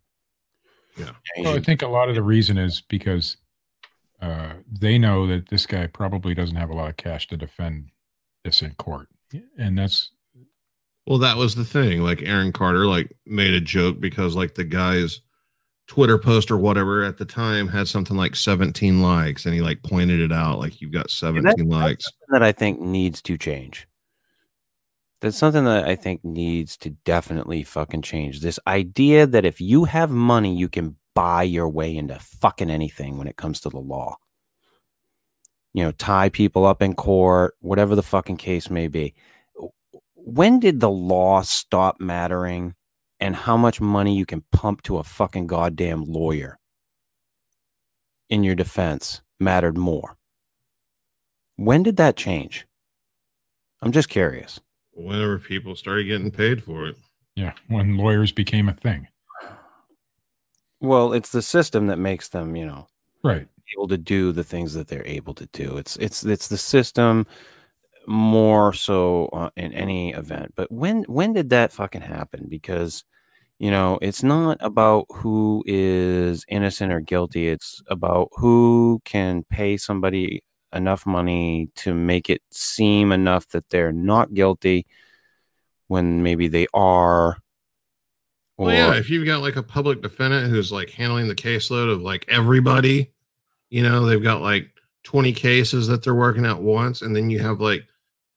Yeah. Well, I think a lot of the reason is because uh, they know that this guy probably doesn't have a lot of cash to defend this in court, and that's Well, that was the thing. Like Aaron Carter, like made a joke because like the guy's Twitter post or whatever at the time had something like 17 likes, and he like pointed it out, like you've got 17 likes. that I think needs to change. That's something that I think needs to definitely fucking change. This idea that if you have money, you can buy your way into fucking anything when it comes to the law. You know, tie people up in court, whatever the fucking case may be. When did the law stop mattering and how much money you can pump to a fucking goddamn lawyer in your defense mattered more? When did that change? I'm just curious. Whenever people started getting paid for it. yeah when lawyers became a thing, Well, it's the system that makes them, you know, right? able to do the things that they're able to do. It's it's it's the system more so uh, in any event. But when when did that fucking happen? Because you know, it's not about who is innocent or guilty. It's about who can pay somebody enough money to make it seem enough that they're not guilty when maybe they are. Or Well, yeah, if you've got like a public defendant who's like handling the caseload of like everybody, you know, they've got like 20 cases that they're working at once, and then you have like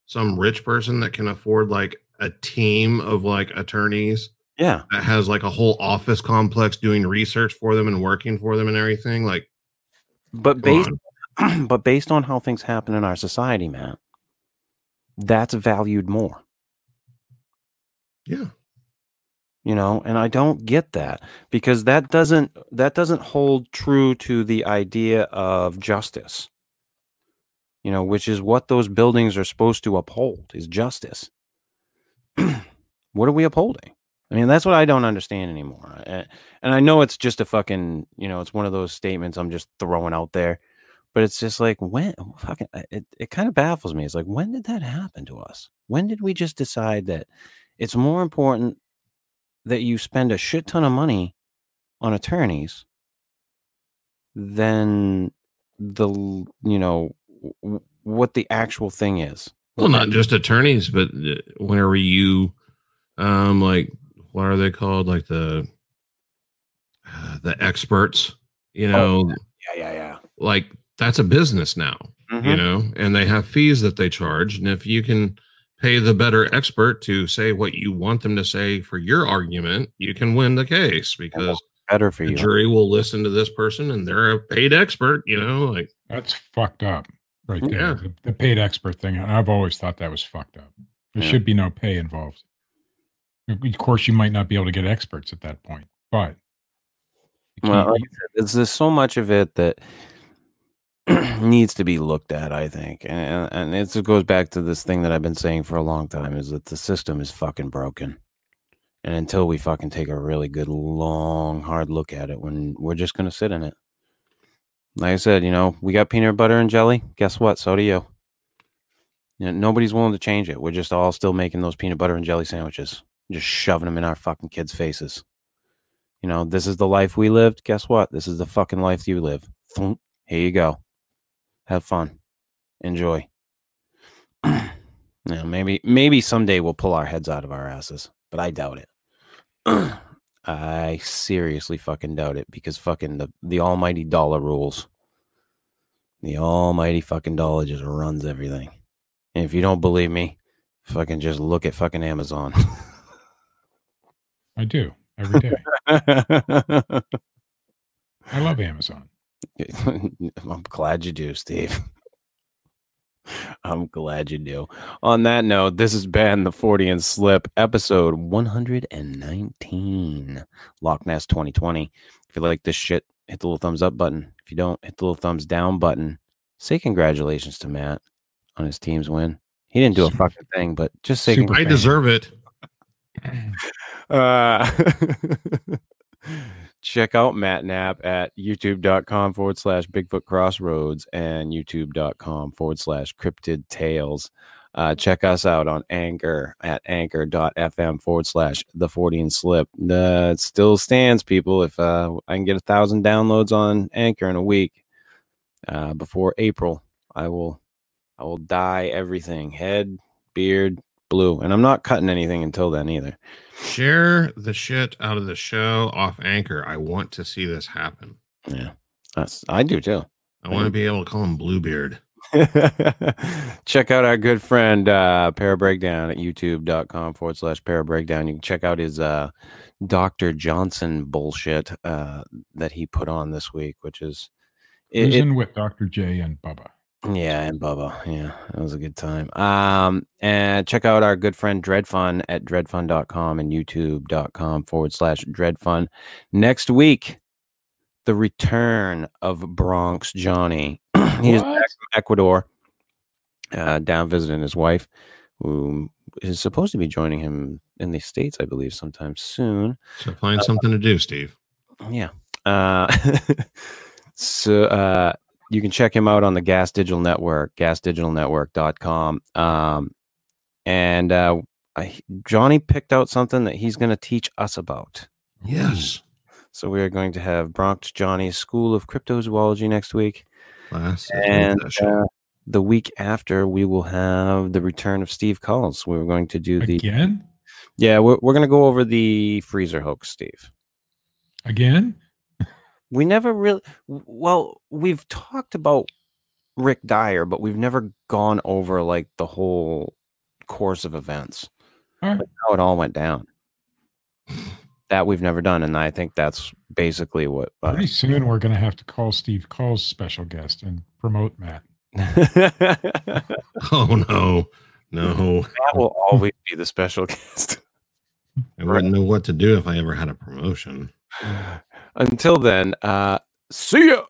some rich person that can afford like a team of like attorneys yeah, that has like a whole office complex doing research for them and working for them and everything. Like, but based on. [clears throat] but based on how things happen in our society, man, that's valued more. Yeah. you know and i don't get that because that doesn't that doesn't hold true to the idea of justice you know which is what those buildings are supposed to uphold is justice. [clears throat] What are we upholding? I mean that's what i don't understand anymore and i know it's just a fucking you know it's one of those statements i'm just throwing out there but it's just like when fucking it, it kind of baffles me. It's like when did that happen to us? When did we just decide that it's more important that you spend a shit ton of money on attorneys than the you know what the actual thing is. Well, not just attorneys, but uh, whenever you, um, like, what are they called? Like the, uh, the experts, you know, yeah. Yeah yeah like that's a business now, you Mhm. know, and they have fees that they charge. And if you can pay the better expert to say what you want them to say for your argument, you can win the case because better for the you. jury will listen to this person and they're a paid expert, you know, like, That's fucked up right there. Yeah. The, the paid expert thing. I've always thought that was fucked up. There Yeah. should be no pay involved. Of course, you might not be able to get experts at that point, but well like said, there's, so much of it that [clears throat] needs to be looked at i think and, and it goes back to this thing that i've been saying for a long time is that the system is fucking broken and until we fucking take a really good long hard look at it when we're just going to sit in it like i said you know we got peanut butter and jelly. Guess what? So do you. You know, nobody's willing to change it. We're just all still making those peanut butter and jelly sandwiches. Just shoving them in our fucking kids faces. You know this is the life we lived. Guess what? This is the fucking life you live. Here you go. Have fun. Enjoy. [clears throat] Yeah maybe maybe someday we'll pull our heads out of our asses but i doubt it [clears throat] i seriously fucking doubt it because fucking the, the almighty dollar rules the almighty fucking dollar just runs everything and if you don't believe me fucking just look at fucking amazon I do every day. [laughs] I love Amazon. [laughs] I'm glad you do, Steve. I'm glad you do. On that note, this has been the Fortean Slip episode 119, Loch Ness 2020. If you like this shit, hit the little thumbs up button. If you don't, hit the little thumbs down button. Say congratulations to Matt on his team's win. He didn't do a [laughs] fucking thing, but just say I deserve it. [laughs] Uh, [laughs] check out Matt Knapp at youtube.com forward slash Bigfoot Crossroads and youtube.com forward slash Cryptid Tales. Uh, check us out on Anchor at anchor.fm forward slash the Fortean Slip. Uh, it still stands, people. If uh, I can get a thousand downloads on Anchor in a week uh, before April, I will I will dye everything head, beard, blue. And I'm not cutting anything until then either. Share the shit out of the show off Anchor. I want to see this happen. Yeah, that's I do too. I want to be able to call him Bluebeard. [laughs] check out our good friend uh para breakdown at youtube.com forward slash para breakdown you can check out his uh dr johnson bullshit uh that he put on this week which is it, Who's it- in with Dr. J and Bubba? Yeah and bubba yeah that was a good time. Um and check out our good friend Dred Funn at dredfunn.com and youtube.com forward slash dredfunn. Next week the return of bronx johnny. [clears throat] He is back from ecuador uh down visiting his wife who is supposed to be joining him in the states i believe sometime soon. So find something to do, Steve. yeah. Uh, [laughs] so uh, you can check him out on the Gas Digital Network, gasdigitalnetwork.com. Um, and uh, I, Johnny picked out something that he's going to teach us about. Yes. So we are going to have Bronx Johnny's School of Cryptozoology next week. Class. And uh, the week after, we will have the return of Steve Calls. We're going to do the. Again? Yeah, we're, we're going to go over the freezer hoax, Steve. Again? We never really well we've talked about rick dyer but we've never gone over like the whole course of events All right. like how it all went down that we've never done and i think that's basically what uh, Pretty soon we're going to have to call Steve Call's special guest and promote Matt. Oh no, no. Matt will always be the special guest I wouldn't know what to do if I ever had a promotion. Until then, uh, see ya.